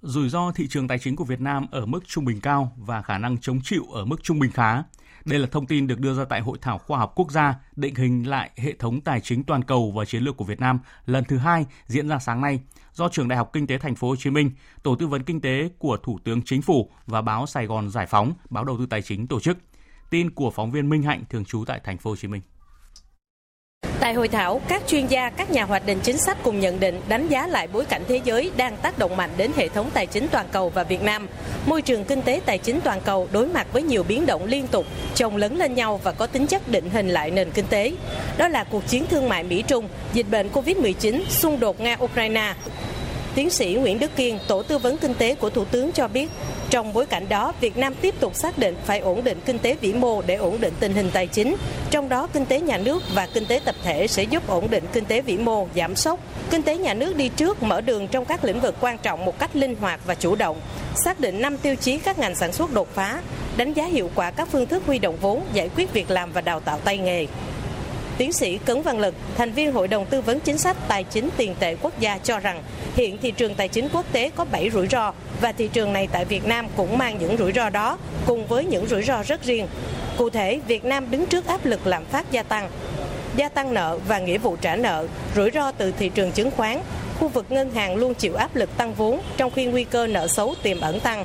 rủi ro thị trường tài chính của Việt Nam ở mức trung bình cao và khả năng chống chịu ở mức trung bình khá. Đây là thông tin được đưa ra tại Hội thảo khoa học quốc gia định hình lại hệ thống tài chính toàn cầu và chiến lược của Việt Nam lần thứ hai diễn ra sáng nay do Trường Đại học Kinh tế Thành phố Hồ Chí Minh, Tổ tư vấn kinh tế của Thủ tướng Chính phủ và báo Sài Gòn Giải phóng, báo đầu tư tài chính tổ chức. Tin của phóng viên Minh Hạnh thường trú tại Thành phố Hồ Chí Minh. Tại hội thảo, các chuyên gia, các nhà hoạch định chính sách cùng nhận định, đánh giá lại bối cảnh thế giới đang tác động mạnh đến hệ thống tài chính toàn cầu và Việt Nam. Môi trường kinh tế tài chính toàn cầu đối mặt với nhiều biến động liên tục, chồng lấn lên nhau và có tính chất định hình lại nền kinh tế. Đó là cuộc chiến thương mại Mỹ-Trung, dịch bệnh COVID-19, xung đột Nga-Ukraine, Tiến sĩ Nguyễn Đức Kiên, Tổ tư vấn kinh tế của Thủ tướng cho biết, trong bối cảnh đó, Việt Nam tiếp tục xác định phải ổn định kinh tế vĩ mô để ổn định tình hình tài chính. Trong đó, kinh tế nhà nước và kinh tế tập thể sẽ giúp ổn định kinh tế vĩ mô, giảm sốc. Kinh tế nhà nước đi trước mở đường trong các lĩnh vực quan trọng một cách linh hoạt và chủ động. Xác định 5 tiêu chí các ngành sản xuất đột phá, đánh giá hiệu quả các phương thức huy động vốn, giải quyết việc làm và đào tạo tay nghề. Tiến sĩ Cấn Văn Lực, thành viên Hội đồng tư vấn chính sách tài chính tiền tệ quốc gia cho rằng hiện thị trường tài chính quốc tế có 7 rủi ro và thị trường này tại Việt Nam cũng mang những rủi ro đó cùng với những rủi ro rất riêng. Cụ thể, Việt Nam đứng trước áp lực lạm phát gia tăng, gia tăng nợ và nghĩa vụ trả nợ, rủi ro từ thị trường chứng khoán, khu vực ngân hàng luôn chịu áp lực tăng vốn trong khi nguy cơ nợ xấu tiềm ẩn tăng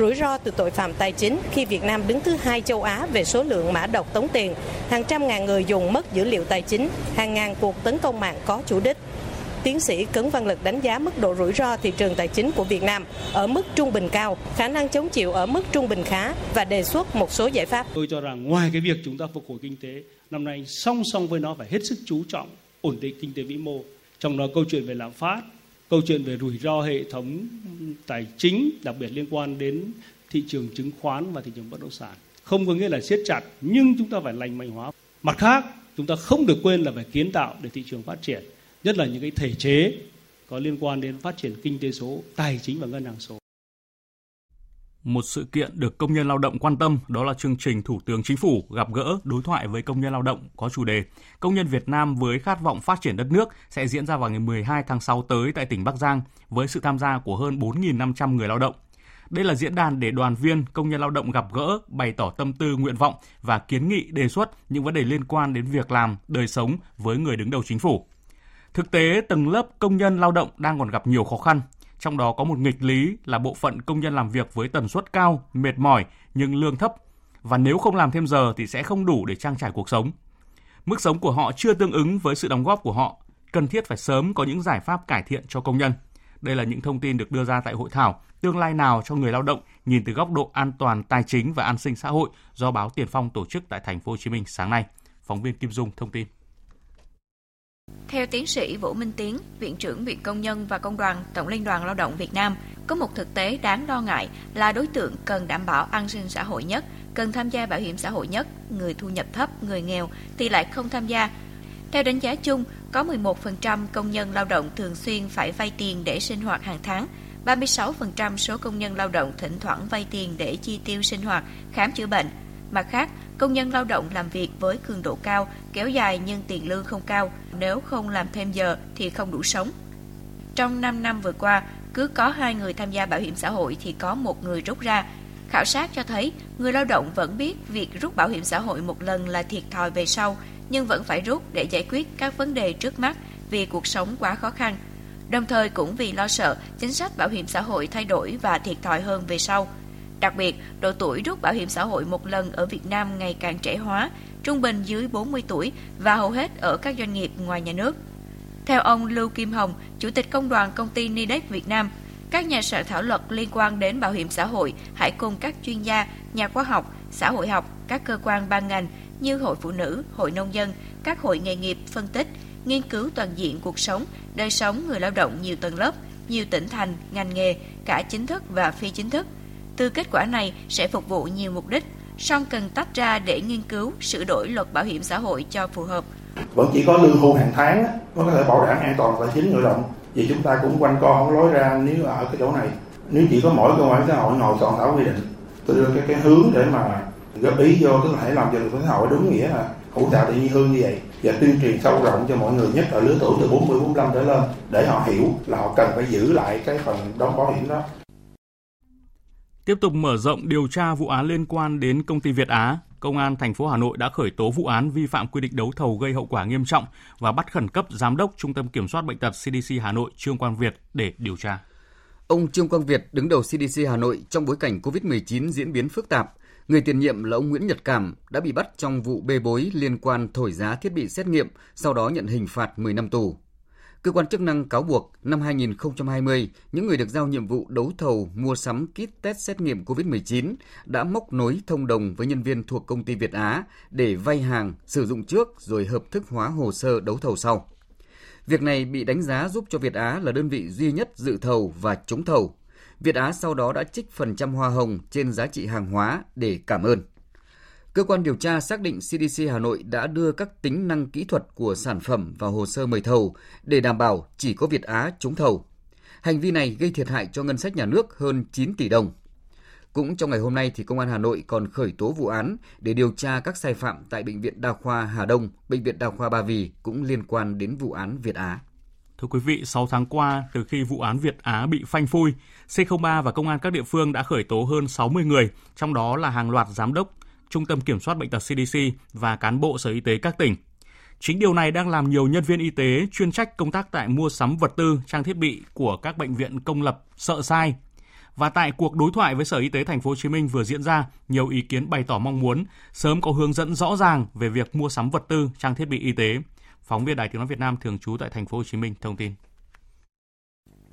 rủi ro từ tội phạm tài chính khi Việt Nam đứng thứ hai châu Á về số lượng mã độc tống tiền, hàng trăm ngàn người dùng mất dữ liệu tài chính, hàng ngàn cuộc tấn công mạng có chủ đích. Tiến sĩ Cấn Văn Lực đánh giá mức độ rủi ro thị trường tài chính của Việt Nam ở mức trung bình cao, khả năng chống chịu ở mức trung bình khá và đề xuất một số giải pháp. Tôi cho rằng ngoài cái việc chúng ta phục hồi kinh tế, năm nay song song với nó phải hết sức chú trọng ổn định kinh tế vĩ mô. Trong đó câu chuyện về lạm phát, câu chuyện về rủi ro hệ thống tài chính, đặc biệt liên quan đến thị trường chứng khoán và thị trường bất động sản. Không có nghĩa là siết chặt, nhưng chúng ta phải lành mạnh hóa. Mặt khác, chúng ta không được quên là phải kiến tạo để thị trường phát triển, nhất là những cái thể chế có liên quan đến phát triển kinh tế số, tài chính và ngân hàng số. Một sự kiện được công nhân lao động quan tâm đó là chương trình Thủ tướng Chính phủ gặp gỡ đối thoại với công nhân lao động có chủ đề Công nhân Việt Nam với khát vọng phát triển đất nước sẽ diễn ra vào ngày 12 tháng 6 tới tại tỉnh Bắc Giang với sự tham gia của hơn 4.500 người lao động. Đây là diễn đàn để đoàn viên, công nhân lao động gặp gỡ, bày tỏ tâm tư, nguyện vọng và kiến nghị đề xuất những vấn đề liên quan đến việc làm, đời sống với người đứng đầu chính phủ. Thực tế, tầng lớp công nhân lao động đang còn gặp nhiều khó khăn, trong đó có một nghịch lý là bộ phận công nhân làm việc với tần suất cao, mệt mỏi nhưng lương thấp và nếu không làm thêm giờ thì sẽ không đủ để trang trải cuộc sống. Mức sống của họ chưa tương ứng với sự đóng góp của họ, cần thiết phải sớm có những giải pháp cải thiện cho công nhân. Đây là những thông tin được đưa ra tại hội thảo Tương lai nào cho người lao động nhìn từ góc độ an toàn tài chính và an sinh xã hội do báo Tiền Phong tổ chức tại thành phố Hồ Chí Minh sáng nay. Phóng viên Kim Dung thông tin. Theo tiến sĩ Vũ Minh Tiến, Viện trưởng Viện Công nhân và Công đoàn Tổng Liên đoàn Lao động Việt Nam, có một thực tế đáng lo ngại là đối tượng cần đảm bảo an sinh xã hội nhất, cần tham gia bảo hiểm xã hội nhất, người thu nhập thấp, người nghèo thì lại không tham gia. Theo đánh giá chung, có 11% công nhân lao động thường xuyên phải vay tiền để sinh hoạt hàng tháng, 36% số công nhân lao động thỉnh thoảng vay tiền để chi tiêu sinh hoạt, khám chữa bệnh. Mặt khác, công nhân lao động làm việc với cường độ cao, kéo dài nhưng tiền lương không cao, nếu không làm thêm giờ thì không đủ sống. Trong 5 năm vừa qua, cứ có hai người tham gia bảo hiểm xã hội thì có một người rút ra. Khảo sát cho thấy, người lao động vẫn biết việc rút bảo hiểm xã hội một lần là thiệt thòi về sau, nhưng vẫn phải rút để giải quyết các vấn đề trước mắt vì cuộc sống quá khó khăn. Đồng thời cũng vì lo sợ chính sách bảo hiểm xã hội thay đổi và thiệt thòi hơn về sau. Đặc biệt, độ tuổi rút bảo hiểm xã hội một lần ở Việt Nam ngày càng trẻ hóa, trung bình dưới 40 tuổi và hầu hết ở các doanh nghiệp ngoài nhà nước. Theo ông Lưu Kim Hồng, Chủ tịch Công đoàn Công ty Nidex Việt Nam, các nhà soạn thảo luật liên quan đến bảo hiểm xã hội hãy cùng các chuyên gia, nhà khoa học, xã hội học, các cơ quan ban ngành như Hội Phụ Nữ, Hội Nông dân, các hội nghề nghiệp phân tích, nghiên cứu toàn diện cuộc sống, đời sống người lao động nhiều tầng lớp, nhiều tỉnh thành, ngành nghề, cả chính thức và phi chính thức. Từ kết quả này sẽ phục vụ nhiều mục đích, song cần tách ra để nghiên cứu, sửa đổi luật bảo hiểm xã hội cho phù hợp. Vẫn chỉ có lương hưu hàng tháng nó có thể bảo đảm an toàn tài chính người lao động. Vì chúng ta cũng quanh co không lối ra nếu ở cái chỗ này. Nếu chỉ có mỗi cơ quan xã hội ngồi soạn thảo quy định, tôi đưa cái, cái hướng để mà góp ý vô tức là hãy làm cho được xã hội đúng nghĩa là hỗ trợ tự nhiên hương như vậy và tuyên truyền sâu rộng cho mọi người nhất ở lứa tuổi từ 40 45 trở lên để họ hiểu là họ cần phải giữ lại cái phần đóng bảo hiểm đó. Tiếp tục mở rộng điều tra vụ án liên quan đến công ty Việt Á, Công an thành phố Hà Nội đã khởi tố vụ án vi phạm quy định đấu thầu gây hậu quả nghiêm trọng và bắt khẩn cấp giám đốc Trung tâm Kiểm soát bệnh tật CDC Hà Nội Trương Quang Việt để điều tra. Ông Trương Quang Việt đứng đầu CDC Hà Nội trong bối cảnh COVID-19 diễn biến phức tạp, Người tiền nhiệm là ông Nguyễn Nhật Cảm đã bị bắt trong vụ bê bối liên quan thổi giá thiết bị xét nghiệm, sau đó nhận hình phạt 10 năm tù. Cơ quan chức năng cáo buộc năm 2020, những người được giao nhiệm vụ đấu thầu mua sắm kit test xét nghiệm COVID-19 đã móc nối thông đồng với nhân viên thuộc công ty Việt Á để vay hàng, sử dụng trước rồi hợp thức hóa hồ sơ đấu thầu sau. Việc này bị đánh giá giúp cho Việt Á là đơn vị duy nhất dự thầu và trúng thầu. Việt Á sau đó đã trích phần trăm hoa hồng trên giá trị hàng hóa để cảm ơn. Cơ quan điều tra xác định CDC Hà Nội đã đưa các tính năng kỹ thuật của sản phẩm vào hồ sơ mời thầu để đảm bảo chỉ có Việt Á trúng thầu. Hành vi này gây thiệt hại cho ngân sách nhà nước hơn 9 tỷ đồng. Cũng trong ngày hôm nay thì Công an Hà Nội còn khởi tố vụ án để điều tra các sai phạm tại Bệnh viện Đa khoa Hà Đông, Bệnh viện Đa khoa Ba Vì cũng liên quan đến vụ án Việt Á. Thưa quý vị, 6 tháng qua, từ khi vụ án Việt Á bị phanh phui, C03 và công an các địa phương đã khởi tố hơn 60 người, trong đó là hàng loạt giám đốc, Trung tâm Kiểm soát Bệnh tật CDC và cán bộ Sở Y tế các tỉnh. Chính điều này đang làm nhiều nhân viên y tế chuyên trách công tác tại mua sắm vật tư, trang thiết bị của các bệnh viện công lập sợ sai. Và tại cuộc đối thoại với Sở Y tế Thành phố Hồ Chí Minh vừa diễn ra, nhiều ý kiến bày tỏ mong muốn sớm có hướng dẫn rõ ràng về việc mua sắm vật tư, trang thiết bị y tế. Phóng viên Đài Tiếng nói Việt Nam thường trú tại Thành phố Hồ Chí Minh thông tin.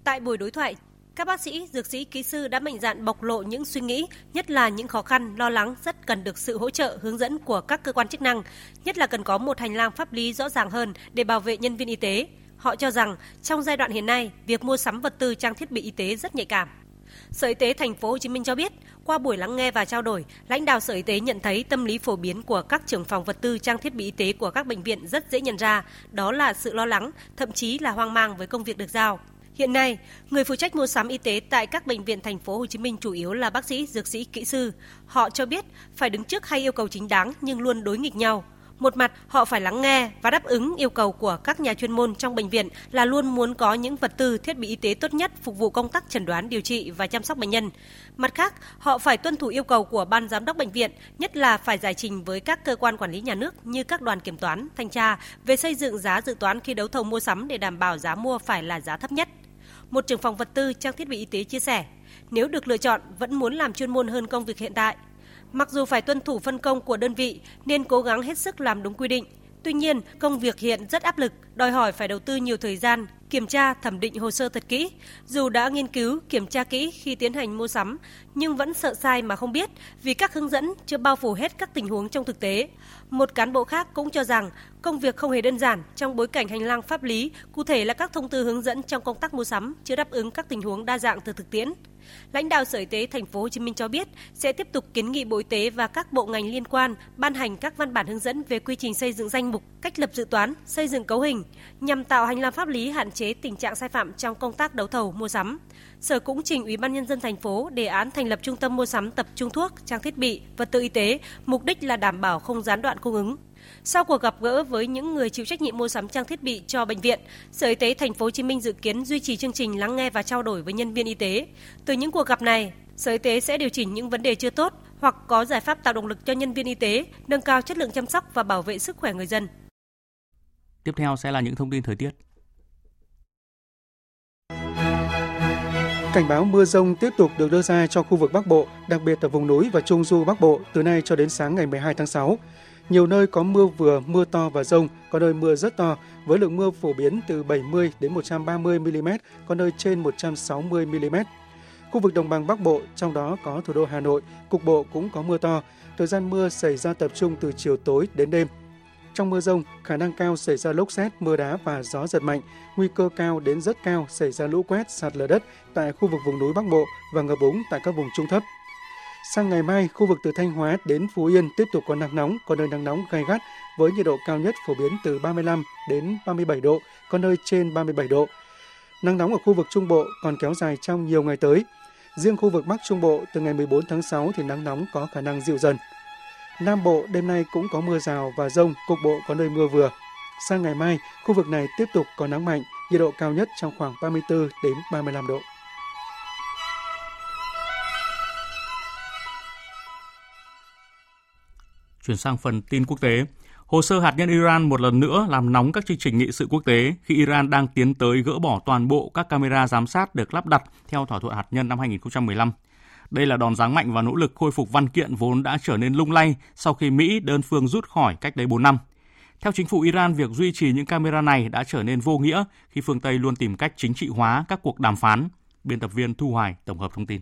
Tại buổi đối thoại, các bác sĩ, dược sĩ, kỹ sư đã mạnh dạn bộc lộ những suy nghĩ, nhất là những khó khăn, lo lắng rất cần được sự hỗ trợ, hướng dẫn của các cơ quan chức năng, nhất là cần có một hành lang pháp lý rõ ràng hơn để bảo vệ nhân viên y tế. Họ cho rằng trong giai đoạn hiện nay, việc mua sắm vật tư trang thiết bị y tế rất nhạy cảm. Sở Y tế thành phố Hồ Chí Minh cho biết, qua buổi lắng nghe và trao đổi, lãnh đạo Sở Y tế nhận thấy tâm lý phổ biến của các trưởng phòng vật tư trang thiết bị y tế của các bệnh viện rất dễ nhận ra, đó là sự lo lắng, thậm chí là hoang mang với công việc được giao. Hiện nay, người phụ trách mua sắm y tế tại các bệnh viện thành phố Hồ Chí Minh chủ yếu là bác sĩ, dược sĩ, kỹ sư. Họ cho biết phải đứng trước hai yêu cầu chính đáng nhưng luôn đối nghịch nhau. Một mặt, họ phải lắng nghe và đáp ứng yêu cầu của các nhà chuyên môn trong bệnh viện là luôn muốn có những vật tư, thiết bị y tế tốt nhất phục vụ công tác chẩn đoán, điều trị và chăm sóc bệnh nhân. Mặt khác, họ phải tuân thủ yêu cầu của ban giám đốc bệnh viện, nhất là phải giải trình với các cơ quan quản lý nhà nước như các đoàn kiểm toán, thanh tra về xây dựng giá dự toán khi đấu thầu mua sắm để đảm bảo giá mua phải là giá thấp nhất. Một trưởng phòng vật tư trang thiết bị y tế chia sẻ, nếu được lựa chọn vẫn muốn làm chuyên môn hơn công việc hiện tại. Mặc dù phải tuân thủ phân công của đơn vị nên cố gắng hết sức làm đúng quy định. Tuy nhiên, công việc hiện rất áp lực, đòi hỏi phải đầu tư nhiều thời gian, kiểm tra, thẩm định hồ sơ thật kỹ. Dù đã nghiên cứu, kiểm tra kỹ khi tiến hành mua sắm, nhưng vẫn sợ sai mà không biết vì các hướng dẫn chưa bao phủ hết các tình huống trong thực tế. Một cán bộ khác cũng cho rằng công việc không hề đơn giản trong bối cảnh hành lang pháp lý, cụ thể là các thông tư hướng dẫn trong công tác mua sắm chưa đáp ứng các tình huống đa dạng từ thực tiễn. Lãnh đạo Sở Y tế thành phố Hồ Chí Minh cho biết sẽ tiếp tục kiến nghị Bộ Y tế và các bộ ngành liên quan ban hành các văn bản hướng dẫn về quy trình xây dựng danh mục, cách lập dự toán, xây dựng cấu hình nhằm tạo hành lang pháp lý hạn chế tình trạng sai phạm trong công tác đấu thầu mua sắm. Sở cũng trình Ủy ban nhân dân thành phố đề án thành lập trung tâm mua sắm tập trung thuốc, trang thiết bị, vật tư y tế, mục đích là đảm bảo không gián đoạn cung ứng. Sau cuộc gặp gỡ với những người chịu trách nhiệm mua sắm trang thiết bị cho bệnh viện, Sở Y tế thành phố Hồ Chí Minh dự kiến duy trì chương trình lắng nghe và trao đổi với nhân viên y tế. Từ những cuộc gặp này, Sở Y tế sẽ điều chỉnh những vấn đề chưa tốt hoặc có giải pháp tạo động lực cho nhân viên y tế, nâng cao chất lượng chăm sóc và bảo vệ sức khỏe người dân. Tiếp theo sẽ là những thông tin thời tiết. Cảnh báo mưa rông tiếp tục được đưa ra cho khu vực Bắc Bộ, đặc biệt ở vùng núi và Trung Du Bắc Bộ từ nay cho đến sáng ngày 12 tháng 6. Nhiều nơi có mưa vừa, mưa to và rông, có nơi mưa rất to, với lượng mưa phổ biến từ 70 đến 130 mm, có nơi trên 160 mm. Khu vực đồng bằng Bắc Bộ, trong đó có thủ đô Hà Nội, cục bộ cũng có mưa to. Thời gian mưa xảy ra tập trung từ chiều tối đến đêm. Trong mưa rông, khả năng cao xảy ra lốc xét, mưa đá và gió giật mạnh, nguy cơ cao đến rất cao xảy ra lũ quét, sạt lở đất tại khu vực vùng núi Bắc Bộ và ngập úng tại các vùng trung thấp. Sang ngày mai, khu vực từ Thanh Hóa đến Phú Yên tiếp tục có nắng nóng, có nơi nắng nóng gai gắt với nhiệt độ cao nhất phổ biến từ 35 đến 37 độ, có nơi trên 37 độ. Nắng nóng ở khu vực Trung Bộ còn kéo dài trong nhiều ngày tới. Riêng khu vực Bắc Trung Bộ từ ngày 14 tháng 6 thì nắng nóng có khả năng dịu dần. Nam Bộ đêm nay cũng có mưa rào và rông, cục bộ có nơi mưa vừa. Sang ngày mai, khu vực này tiếp tục có nắng mạnh, nhiệt độ cao nhất trong khoảng 34 đến 35 độ. Chuyển sang phần tin quốc tế. Hồ sơ hạt nhân Iran một lần nữa làm nóng các chương trình nghị sự quốc tế khi Iran đang tiến tới gỡ bỏ toàn bộ các camera giám sát được lắp đặt theo thỏa thuận hạt nhân năm 2015. Đây là đòn giáng mạnh và nỗ lực khôi phục văn kiện vốn đã trở nên lung lay sau khi Mỹ đơn phương rút khỏi cách đây 4 năm. Theo chính phủ Iran, việc duy trì những camera này đã trở nên vô nghĩa khi phương Tây luôn tìm cách chính trị hóa các cuộc đàm phán. Biên tập viên Thu Hoài tổng hợp thông tin.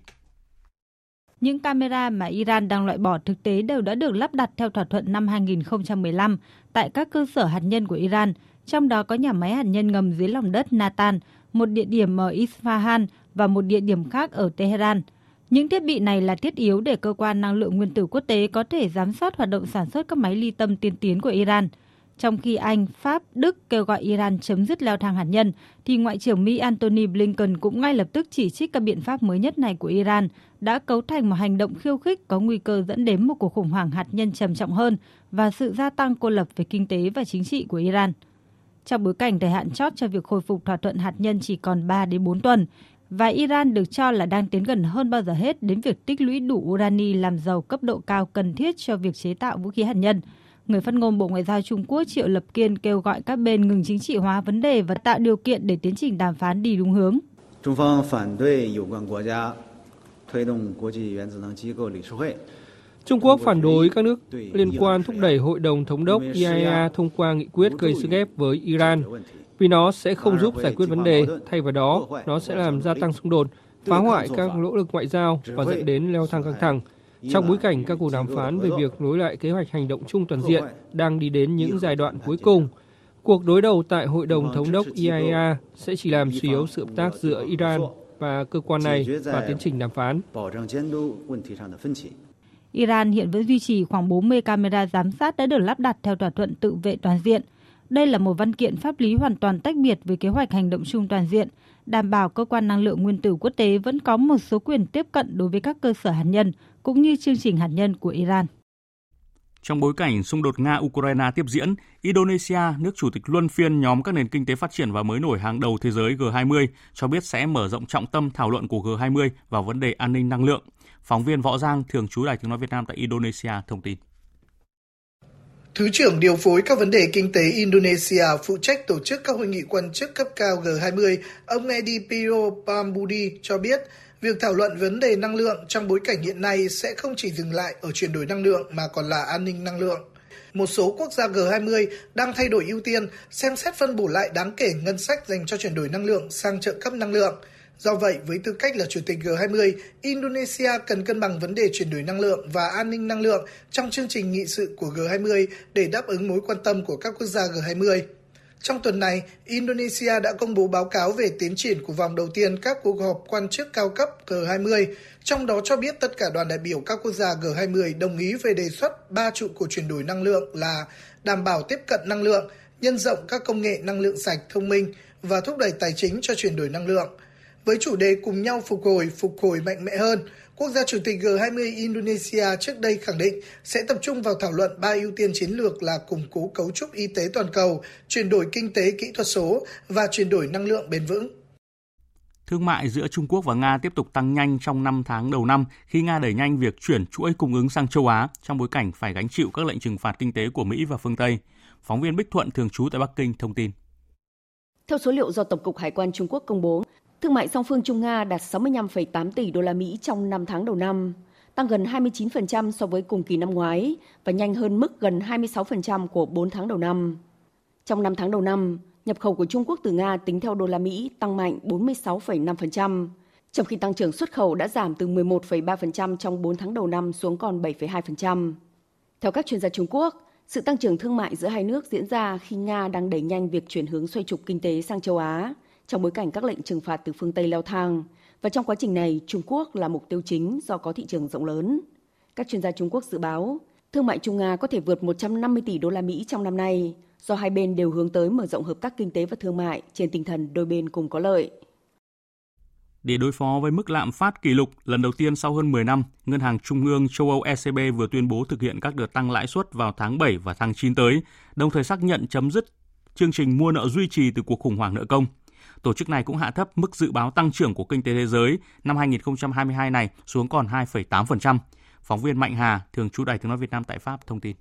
Những camera mà Iran đang loại bỏ thực tế đều đã được lắp đặt theo thỏa thuận năm 2015 tại các cơ sở hạt nhân của Iran, trong đó có nhà máy hạt nhân ngầm dưới lòng đất Natan, một địa điểm ở Isfahan và một địa điểm khác ở Tehran. Những thiết bị này là thiết yếu để cơ quan năng lượng nguyên tử quốc tế có thể giám sát hoạt động sản xuất các máy ly tâm tiên tiến của Iran. Trong khi Anh, Pháp, Đức kêu gọi Iran chấm dứt leo thang hạt nhân, thì Ngoại trưởng Mỹ Antony Blinken cũng ngay lập tức chỉ trích các biện pháp mới nhất này của Iran đã cấu thành một hành động khiêu khích có nguy cơ dẫn đến một cuộc khủng hoảng hạt nhân trầm trọng hơn và sự gia tăng cô lập về kinh tế và chính trị của Iran. Trong bối cảnh thời hạn chót cho việc khôi phục thỏa thuận hạt nhân chỉ còn 3 đến 4 tuần, và Iran được cho là đang tiến gần hơn bao giờ hết đến việc tích lũy đủ urani làm giàu cấp độ cao cần thiết cho việc chế tạo vũ khí hạt nhân – người phát ngôn Bộ Ngoại giao Trung Quốc Triệu Lập Kiên kêu gọi các bên ngừng chính trị hóa vấn đề và tạo điều kiện để tiến trình đàm phán đi đúng hướng. Trung Quốc phản đối các nước liên quan thúc đẩy Hội đồng Thống đốc IAEA thông qua nghị quyết gây sức ép với Iran vì nó sẽ không giúp giải quyết vấn đề, thay vào đó, nó sẽ làm gia tăng xung đột, phá hoại các nỗ lực ngoại giao và dẫn đến leo thang căng thẳng. Trong bối cảnh các cuộc đàm phán về việc nối lại kế hoạch hành động chung toàn diện đang đi đến những giai đoạn cuối cùng, cuộc đối đầu tại Hội đồng Thống đốc IAEA sẽ chỉ làm suy yếu sự hợp tác giữa Iran và cơ quan này và tiến trình đàm phán. Iran hiện vẫn duy trì khoảng 40 camera giám sát đã được lắp đặt theo thỏa thuận tự vệ toàn diện. Đây là một văn kiện pháp lý hoàn toàn tách biệt với kế hoạch hành động chung toàn diện, đảm bảo cơ quan năng lượng nguyên tử quốc tế vẫn có một số quyền tiếp cận đối với các cơ sở hạt nhân cũng như chương trình hạt nhân của Iran. Trong bối cảnh xung đột Nga-Ukraine tiếp diễn, Indonesia, nước chủ tịch luân phiên nhóm các nền kinh tế phát triển và mới nổi hàng đầu thế giới G20, cho biết sẽ mở rộng trọng tâm thảo luận của G20 vào vấn đề an ninh năng lượng. Phóng viên Võ Giang, thường trú Đài tiếng nói Việt Nam tại Indonesia thông tin. Thứ trưởng điều phối các vấn đề kinh tế Indonesia phụ trách tổ chức các hội nghị quan chức cấp cao G20, ông Edi Piro Pambudi cho biết, việc thảo luận vấn đề năng lượng trong bối cảnh hiện nay sẽ không chỉ dừng lại ở chuyển đổi năng lượng mà còn là an ninh năng lượng. Một số quốc gia G20 đang thay đổi ưu tiên, xem xét phân bổ lại đáng kể ngân sách dành cho chuyển đổi năng lượng sang trợ cấp năng lượng – Do vậy, với tư cách là chủ tịch G20, Indonesia cần cân bằng vấn đề chuyển đổi năng lượng và an ninh năng lượng trong chương trình nghị sự của G20 để đáp ứng mối quan tâm của các quốc gia G20. Trong tuần này, Indonesia đã công bố báo cáo về tiến triển của vòng đầu tiên các cuộc họp quan chức cao cấp G20, trong đó cho biết tất cả đoàn đại biểu các quốc gia G20 đồng ý về đề xuất ba trụ của chuyển đổi năng lượng là đảm bảo tiếp cận năng lượng, nhân rộng các công nghệ năng lượng sạch thông minh và thúc đẩy tài chính cho chuyển đổi năng lượng – với chủ đề cùng nhau phục hồi, phục hồi mạnh mẽ hơn, quốc gia chủ tịch G20 Indonesia trước đây khẳng định sẽ tập trung vào thảo luận ba ưu tiên chiến lược là củng cố cấu trúc y tế toàn cầu, chuyển đổi kinh tế kỹ thuật số và chuyển đổi năng lượng bền vững. Thương mại giữa Trung Quốc và Nga tiếp tục tăng nhanh trong 5 tháng đầu năm khi Nga đẩy nhanh việc chuyển chuỗi cung ứng sang châu Á trong bối cảnh phải gánh chịu các lệnh trừng phạt kinh tế của Mỹ và phương Tây. Phóng viên Bích Thuận thường trú tại Bắc Kinh thông tin. Theo số liệu do Tổng cục Hải quan Trung Quốc công bố, Thương mại song phương Trung Nga đạt 65,8 tỷ đô la Mỹ trong 5 tháng đầu năm, tăng gần 29% so với cùng kỳ năm ngoái và nhanh hơn mức gần 26% của 4 tháng đầu năm. Trong 5 tháng đầu năm, nhập khẩu của Trung Quốc từ Nga tính theo đô la Mỹ tăng mạnh 46,5%, trong khi tăng trưởng xuất khẩu đã giảm từ 11,3% trong 4 tháng đầu năm xuống còn 7,2%. Theo các chuyên gia Trung Quốc, sự tăng trưởng thương mại giữa hai nước diễn ra khi Nga đang đẩy nhanh việc chuyển hướng xoay trục kinh tế sang châu Á – trong bối cảnh các lệnh trừng phạt từ phương Tây leo thang. Và trong quá trình này, Trung Quốc là mục tiêu chính do có thị trường rộng lớn. Các chuyên gia Trung Quốc dự báo, thương mại Trung Nga có thể vượt 150 tỷ đô la Mỹ trong năm nay, do hai bên đều hướng tới mở rộng hợp tác kinh tế và thương mại trên tinh thần đôi bên cùng có lợi. Để đối phó với mức lạm phát kỷ lục lần đầu tiên sau hơn 10 năm, Ngân hàng Trung ương châu Âu ECB vừa tuyên bố thực hiện các đợt tăng lãi suất vào tháng 7 và tháng 9 tới, đồng thời xác nhận chấm dứt chương trình mua nợ duy trì từ cuộc khủng hoảng nợ công tổ chức này cũng hạ thấp mức dự báo tăng trưởng của kinh tế thế giới năm 2022 này xuống còn 2,8%. Phóng viên Mạnh Hà, thường trú Đài tiếng nói Việt Nam tại Pháp thông tin.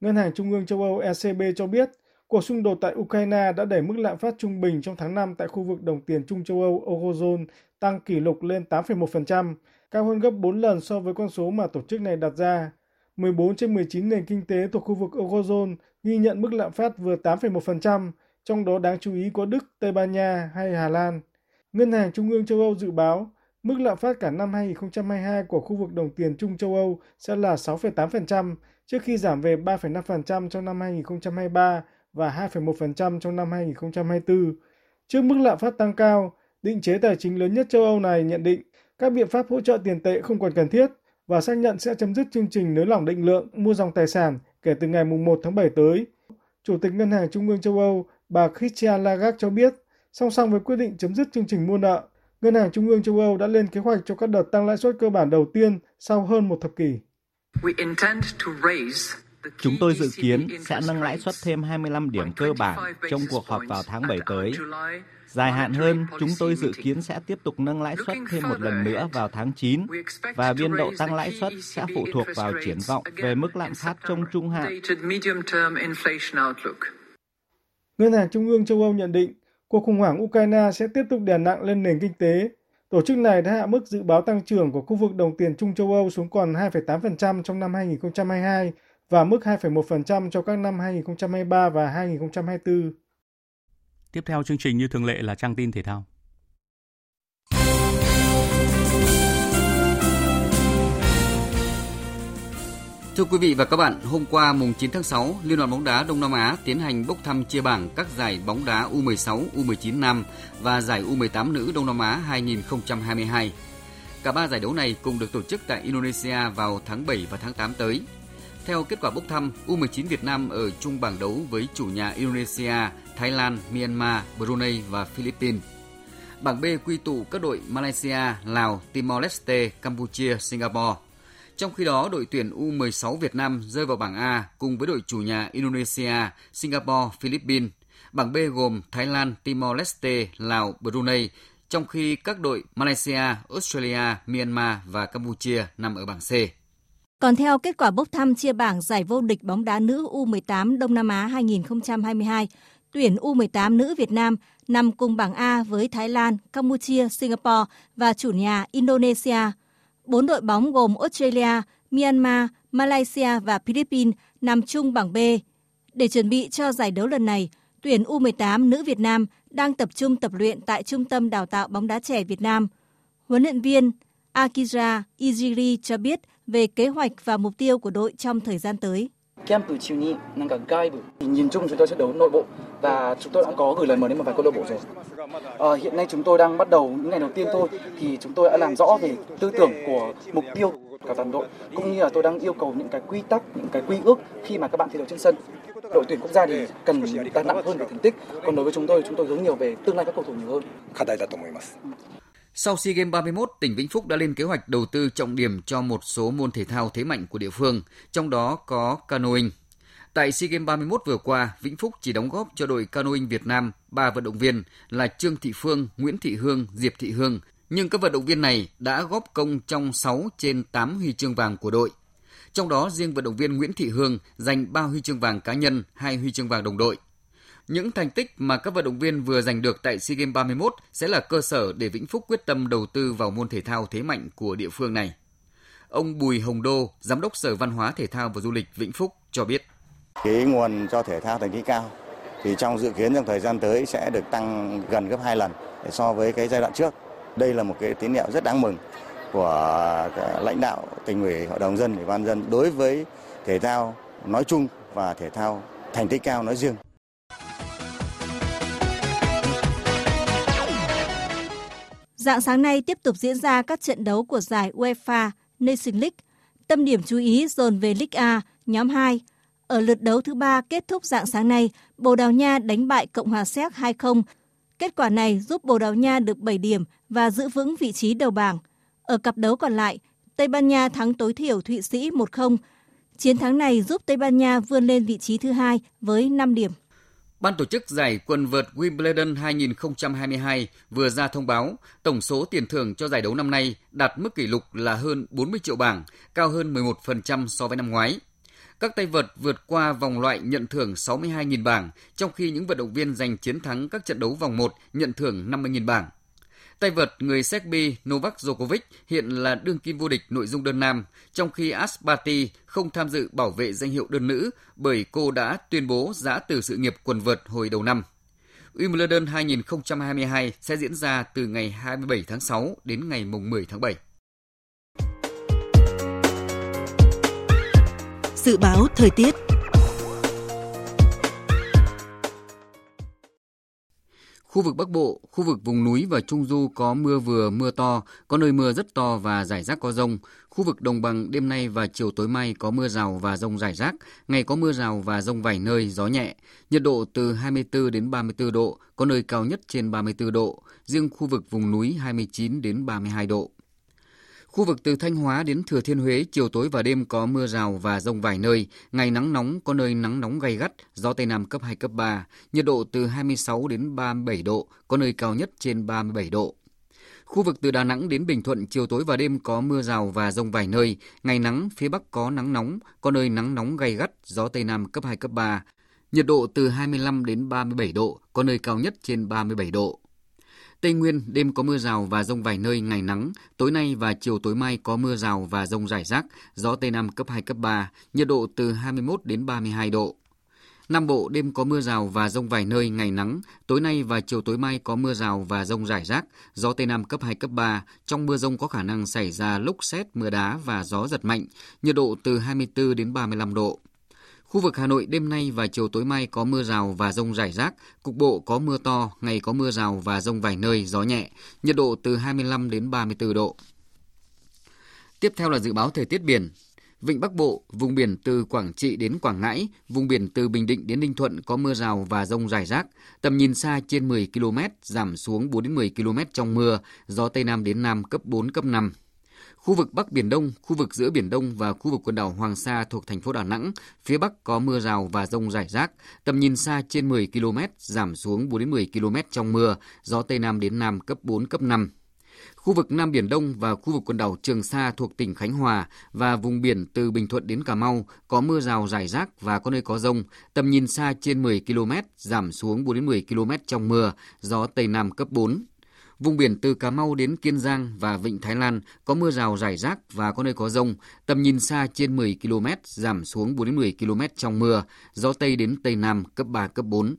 Ngân hàng Trung ương châu Âu ECB cho biết, cuộc xung đột tại Ukraine đã đẩy mức lạm phát trung bình trong tháng 5 tại khu vực đồng tiền chung châu Âu Eurozone tăng kỷ lục lên 8,1%, cao hơn gấp 4 lần so với con số mà tổ chức này đặt ra. 14 trên 19 nền kinh tế thuộc khu vực Eurozone ghi nhận mức lạm phát vừa 8,1%, trong đó đáng chú ý có Đức, Tây Ban Nha hay Hà Lan. Ngân hàng Trung ương châu Âu dự báo mức lạm phát cả năm 2022 của khu vực đồng tiền chung châu Âu sẽ là 6,8% trước khi giảm về 3,5% trong năm 2023 và 2,1% trong năm 2024. Trước mức lạm phát tăng cao, định chế tài chính lớn nhất châu Âu này nhận định các biện pháp hỗ trợ tiền tệ không còn cần thiết và xác nhận sẽ chấm dứt chương trình nới lỏng định lượng mua dòng tài sản kể từ ngày 1 tháng 7 tới. Chủ tịch Ngân hàng Trung ương châu Âu bà Christian Lagarde cho biết, song song với quyết định chấm dứt chương trình mua nợ, Ngân hàng Trung ương châu Âu đã lên kế hoạch cho các đợt tăng lãi suất cơ bản đầu tiên sau hơn một thập kỷ. Chúng tôi dự kiến sẽ nâng lãi suất thêm 25 điểm cơ bản trong cuộc họp vào tháng 7 tới. Dài hạn hơn, chúng tôi dự kiến sẽ tiếp tục nâng lãi suất thêm một lần nữa vào tháng 9 và biên độ tăng lãi suất sẽ phụ thuộc vào triển vọng về mức lạm phát trong trung hạn. Ngân hàng Trung ương châu Âu nhận định cuộc khủng hoảng Ukraine sẽ tiếp tục đè nặng lên nền kinh tế Tổ chức này đã hạ mức dự báo tăng trưởng của khu vực đồng tiền chung châu Âu xuống còn 2,8% trong năm 2022 và mức 2,1% cho các năm 2023 và 2024. Tiếp theo chương trình như thường lệ là trang tin thể thao. Thưa quý vị và các bạn, hôm qua mùng 9 tháng 6, Liên đoàn bóng đá Đông Nam Á tiến hành bốc thăm chia bảng các giải bóng đá U16, U19 nam và giải U18 nữ Đông Nam Á 2022. Cả ba giải đấu này cùng được tổ chức tại Indonesia vào tháng 7 và tháng 8 tới. Theo kết quả bốc thăm, U19 Việt Nam ở chung bảng đấu với chủ nhà Indonesia, Thái Lan, Myanmar, Brunei và Philippines. Bảng B quy tụ các đội Malaysia, Lào, Timor-Leste, Campuchia, Singapore. Trong khi đó, đội tuyển U16 Việt Nam rơi vào bảng A cùng với đội chủ nhà Indonesia, Singapore, Philippines. Bảng B gồm Thái Lan, Timor-Leste, Lào, Brunei, trong khi các đội Malaysia, Australia, Myanmar và Campuchia nằm ở bảng C. Còn theo kết quả bốc thăm chia bảng giải vô địch bóng đá nữ U18 Đông Nam Á 2022, tuyển U18 nữ Việt Nam nằm cùng bảng A với Thái Lan, Campuchia, Singapore và chủ nhà Indonesia. Bốn đội bóng gồm Australia, Myanmar, Malaysia và Philippines nằm chung bảng B. Để chuẩn bị cho giải đấu lần này, tuyển U18 nữ Việt Nam đang tập trung tập luyện tại Trung tâm Đào tạo bóng đá trẻ Việt Nam. Huấn luyện viên Akira Ijiri cho biết về kế hoạch và mục tiêu của đội trong thời gian tới. Camp chiều cả gai nhìn chung chúng tôi sẽ đấu nội bộ và chúng tôi đã có gửi lời mời đến một vài câu lạc bộ rồi. À, hiện nay chúng tôi đang bắt đầu những ngày đầu tiên thôi thì chúng tôi đã làm rõ về tư tưởng của mục tiêu cả toàn đội cũng như là tôi đang yêu cầu những cái quy tắc, những cái quy ước khi mà các bạn thi đấu trên sân. Đội tuyển quốc gia thì cần đặt nặng hơn về thành tích, còn đối với chúng tôi chúng tôi hướng nhiều về tương lai các cầu thủ nhiều hơn. Sau SEA Games 31, tỉnh Vĩnh Phúc đã lên kế hoạch đầu tư trọng điểm cho một số môn thể thao thế mạnh của địa phương, trong đó có canoeing. Tại SEA Games 31 vừa qua, Vĩnh Phúc chỉ đóng góp cho đội canoeing Việt Nam 3 vận động viên là Trương Thị Phương, Nguyễn Thị Hương, Diệp Thị Hương, nhưng các vận động viên này đã góp công trong 6 trên 8 huy chương vàng của đội. Trong đó riêng vận động viên Nguyễn Thị Hương giành 3 huy chương vàng cá nhân, 2 huy chương vàng đồng đội. Những thành tích mà các vận động viên vừa giành được tại SEA Games 31 sẽ là cơ sở để Vĩnh Phúc quyết tâm đầu tư vào môn thể thao thế mạnh của địa phương này. Ông Bùi Hồng Đô, Giám đốc Sở Văn hóa Thể thao và Du lịch Vĩnh Phúc cho biết. Cái nguồn cho thể thao thành tích cao thì trong dự kiến trong thời gian tới sẽ được tăng gần gấp 2 lần so với cái giai đoạn trước. Đây là một cái tín hiệu rất đáng mừng của lãnh đạo tỉnh ủy, hội đồng dân, ủy ban dân đối với thể thao nói chung và thể thao thành tích cao nói riêng. Dạng sáng nay tiếp tục diễn ra các trận đấu của giải UEFA Nation League. Tâm điểm chú ý dồn về League A, nhóm 2. Ở lượt đấu thứ ba kết thúc dạng sáng nay, Bồ Đào Nha đánh bại Cộng hòa Séc 2-0. Kết quả này giúp Bồ Đào Nha được 7 điểm và giữ vững vị trí đầu bảng. Ở cặp đấu còn lại, Tây Ban Nha thắng tối thiểu Thụy Sĩ 1-0. Chiến thắng này giúp Tây Ban Nha vươn lên vị trí thứ hai với 5 điểm. Ban tổ chức giải quần vợt Wimbledon 2022 vừa ra thông báo tổng số tiền thưởng cho giải đấu năm nay đạt mức kỷ lục là hơn 40 triệu bảng, cao hơn 11% so với năm ngoái. Các tay vợt vượt qua vòng loại nhận thưởng 62.000 bảng, trong khi những vận động viên giành chiến thắng các trận đấu vòng 1 nhận thưởng 50.000 bảng. Tay vợt người Serbia Novak Djokovic hiện là đương kim vô địch nội dung đơn nam, trong khi Asparty không tham dự bảo vệ danh hiệu đơn nữ bởi cô đã tuyên bố giã từ sự nghiệp quần vợt hồi đầu năm. Wimbledon 2022 sẽ diễn ra từ ngày 27 tháng 6 đến ngày 10 tháng 7. Dự báo thời tiết Khu vực Bắc Bộ, khu vực vùng núi và Trung Du có mưa vừa, mưa to, có nơi mưa rất to và rải rác có rông. Khu vực đồng bằng đêm nay và chiều tối mai có mưa rào và rông rải rác, ngày có mưa rào và rông vài nơi, gió nhẹ. Nhiệt độ từ 24 đến 34 độ, có nơi cao nhất trên 34 độ, riêng khu vực vùng núi 29 đến 32 độ. Khu vực từ Thanh Hóa đến Thừa Thiên Huế, chiều tối và đêm có mưa rào và rông vài nơi, ngày nắng nóng, có nơi nắng nóng gay gắt, gió Tây Nam cấp 2, cấp 3, nhiệt độ từ 26 đến 37 độ, có nơi cao nhất trên 37 độ. Khu vực từ Đà Nẵng đến Bình Thuận, chiều tối và đêm có mưa rào và rông vài nơi, ngày nắng, phía Bắc có nắng nóng, có nơi nắng nóng gay gắt, gió Tây Nam cấp 2, cấp 3, nhiệt độ từ 25 đến 37 độ, có nơi cao nhất trên 37 độ. Tây Nguyên đêm có mưa rào và rông vài nơi, ngày nắng. Tối nay và chiều tối mai có mưa rào và rông rải rác, gió Tây Nam cấp 2, cấp 3, nhiệt độ từ 21 đến 32 độ. Nam Bộ đêm có mưa rào và rông vài nơi, ngày nắng. Tối nay và chiều tối mai có mưa rào và rông rải rác, gió Tây Nam cấp 2, cấp 3. Trong mưa rông có khả năng xảy ra lốc xét, mưa đá và gió giật mạnh, nhiệt độ từ 24 đến 35 độ. Khu vực Hà Nội đêm nay và chiều tối mai có mưa rào và rông rải rác, cục bộ có mưa to, ngày có mưa rào và rông vài nơi, gió nhẹ, nhiệt độ từ 25 đến 34 độ. Tiếp theo là dự báo thời tiết biển. Vịnh Bắc Bộ, vùng biển từ Quảng Trị đến Quảng Ngãi, vùng biển từ Bình Định đến Ninh Thuận có mưa rào và rông rải rác, tầm nhìn xa trên 10 km, giảm xuống 4 đến 10 km trong mưa, gió Tây Nam đến Nam cấp 4, cấp 5. Khu vực Bắc Biển Đông, khu vực giữa Biển Đông và khu vực quần đảo Hoàng Sa thuộc thành phố Đà Nẵng, phía Bắc có mưa rào và rông rải rác, tầm nhìn xa trên 10 km, giảm xuống 4 đến 10 km trong mưa, gió Tây Nam đến Nam cấp 4, cấp 5. Khu vực Nam Biển Đông và khu vực quần đảo Trường Sa thuộc tỉnh Khánh Hòa và vùng biển từ Bình Thuận đến Cà Mau có mưa rào rải rác và có nơi có rông, tầm nhìn xa trên 10 km, giảm xuống 4 đến 10 km trong mưa, gió Tây Nam cấp 4. Vùng biển từ Cà Mau đến Kiên Giang và Vịnh Thái Lan có mưa rào rải rác và có nơi có rông, tầm nhìn xa trên 10 km, giảm xuống 4 đến 10 km trong mưa, gió Tây đến Tây Nam cấp 3, cấp 4.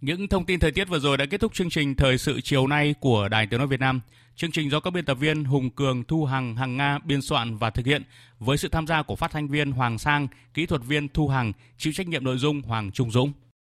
Những thông tin thời tiết vừa rồi đã kết thúc chương trình Thời sự chiều nay của Đài Tiếng Nói Việt Nam. Chương trình do các biên tập viên Hùng Cường, Thu Hằng, Hằng Nga biên soạn và thực hiện với sự tham gia của phát thanh viên Hoàng Sang, kỹ thuật viên Thu Hằng, chịu trách nhiệm nội dung Hoàng Trung Dũng.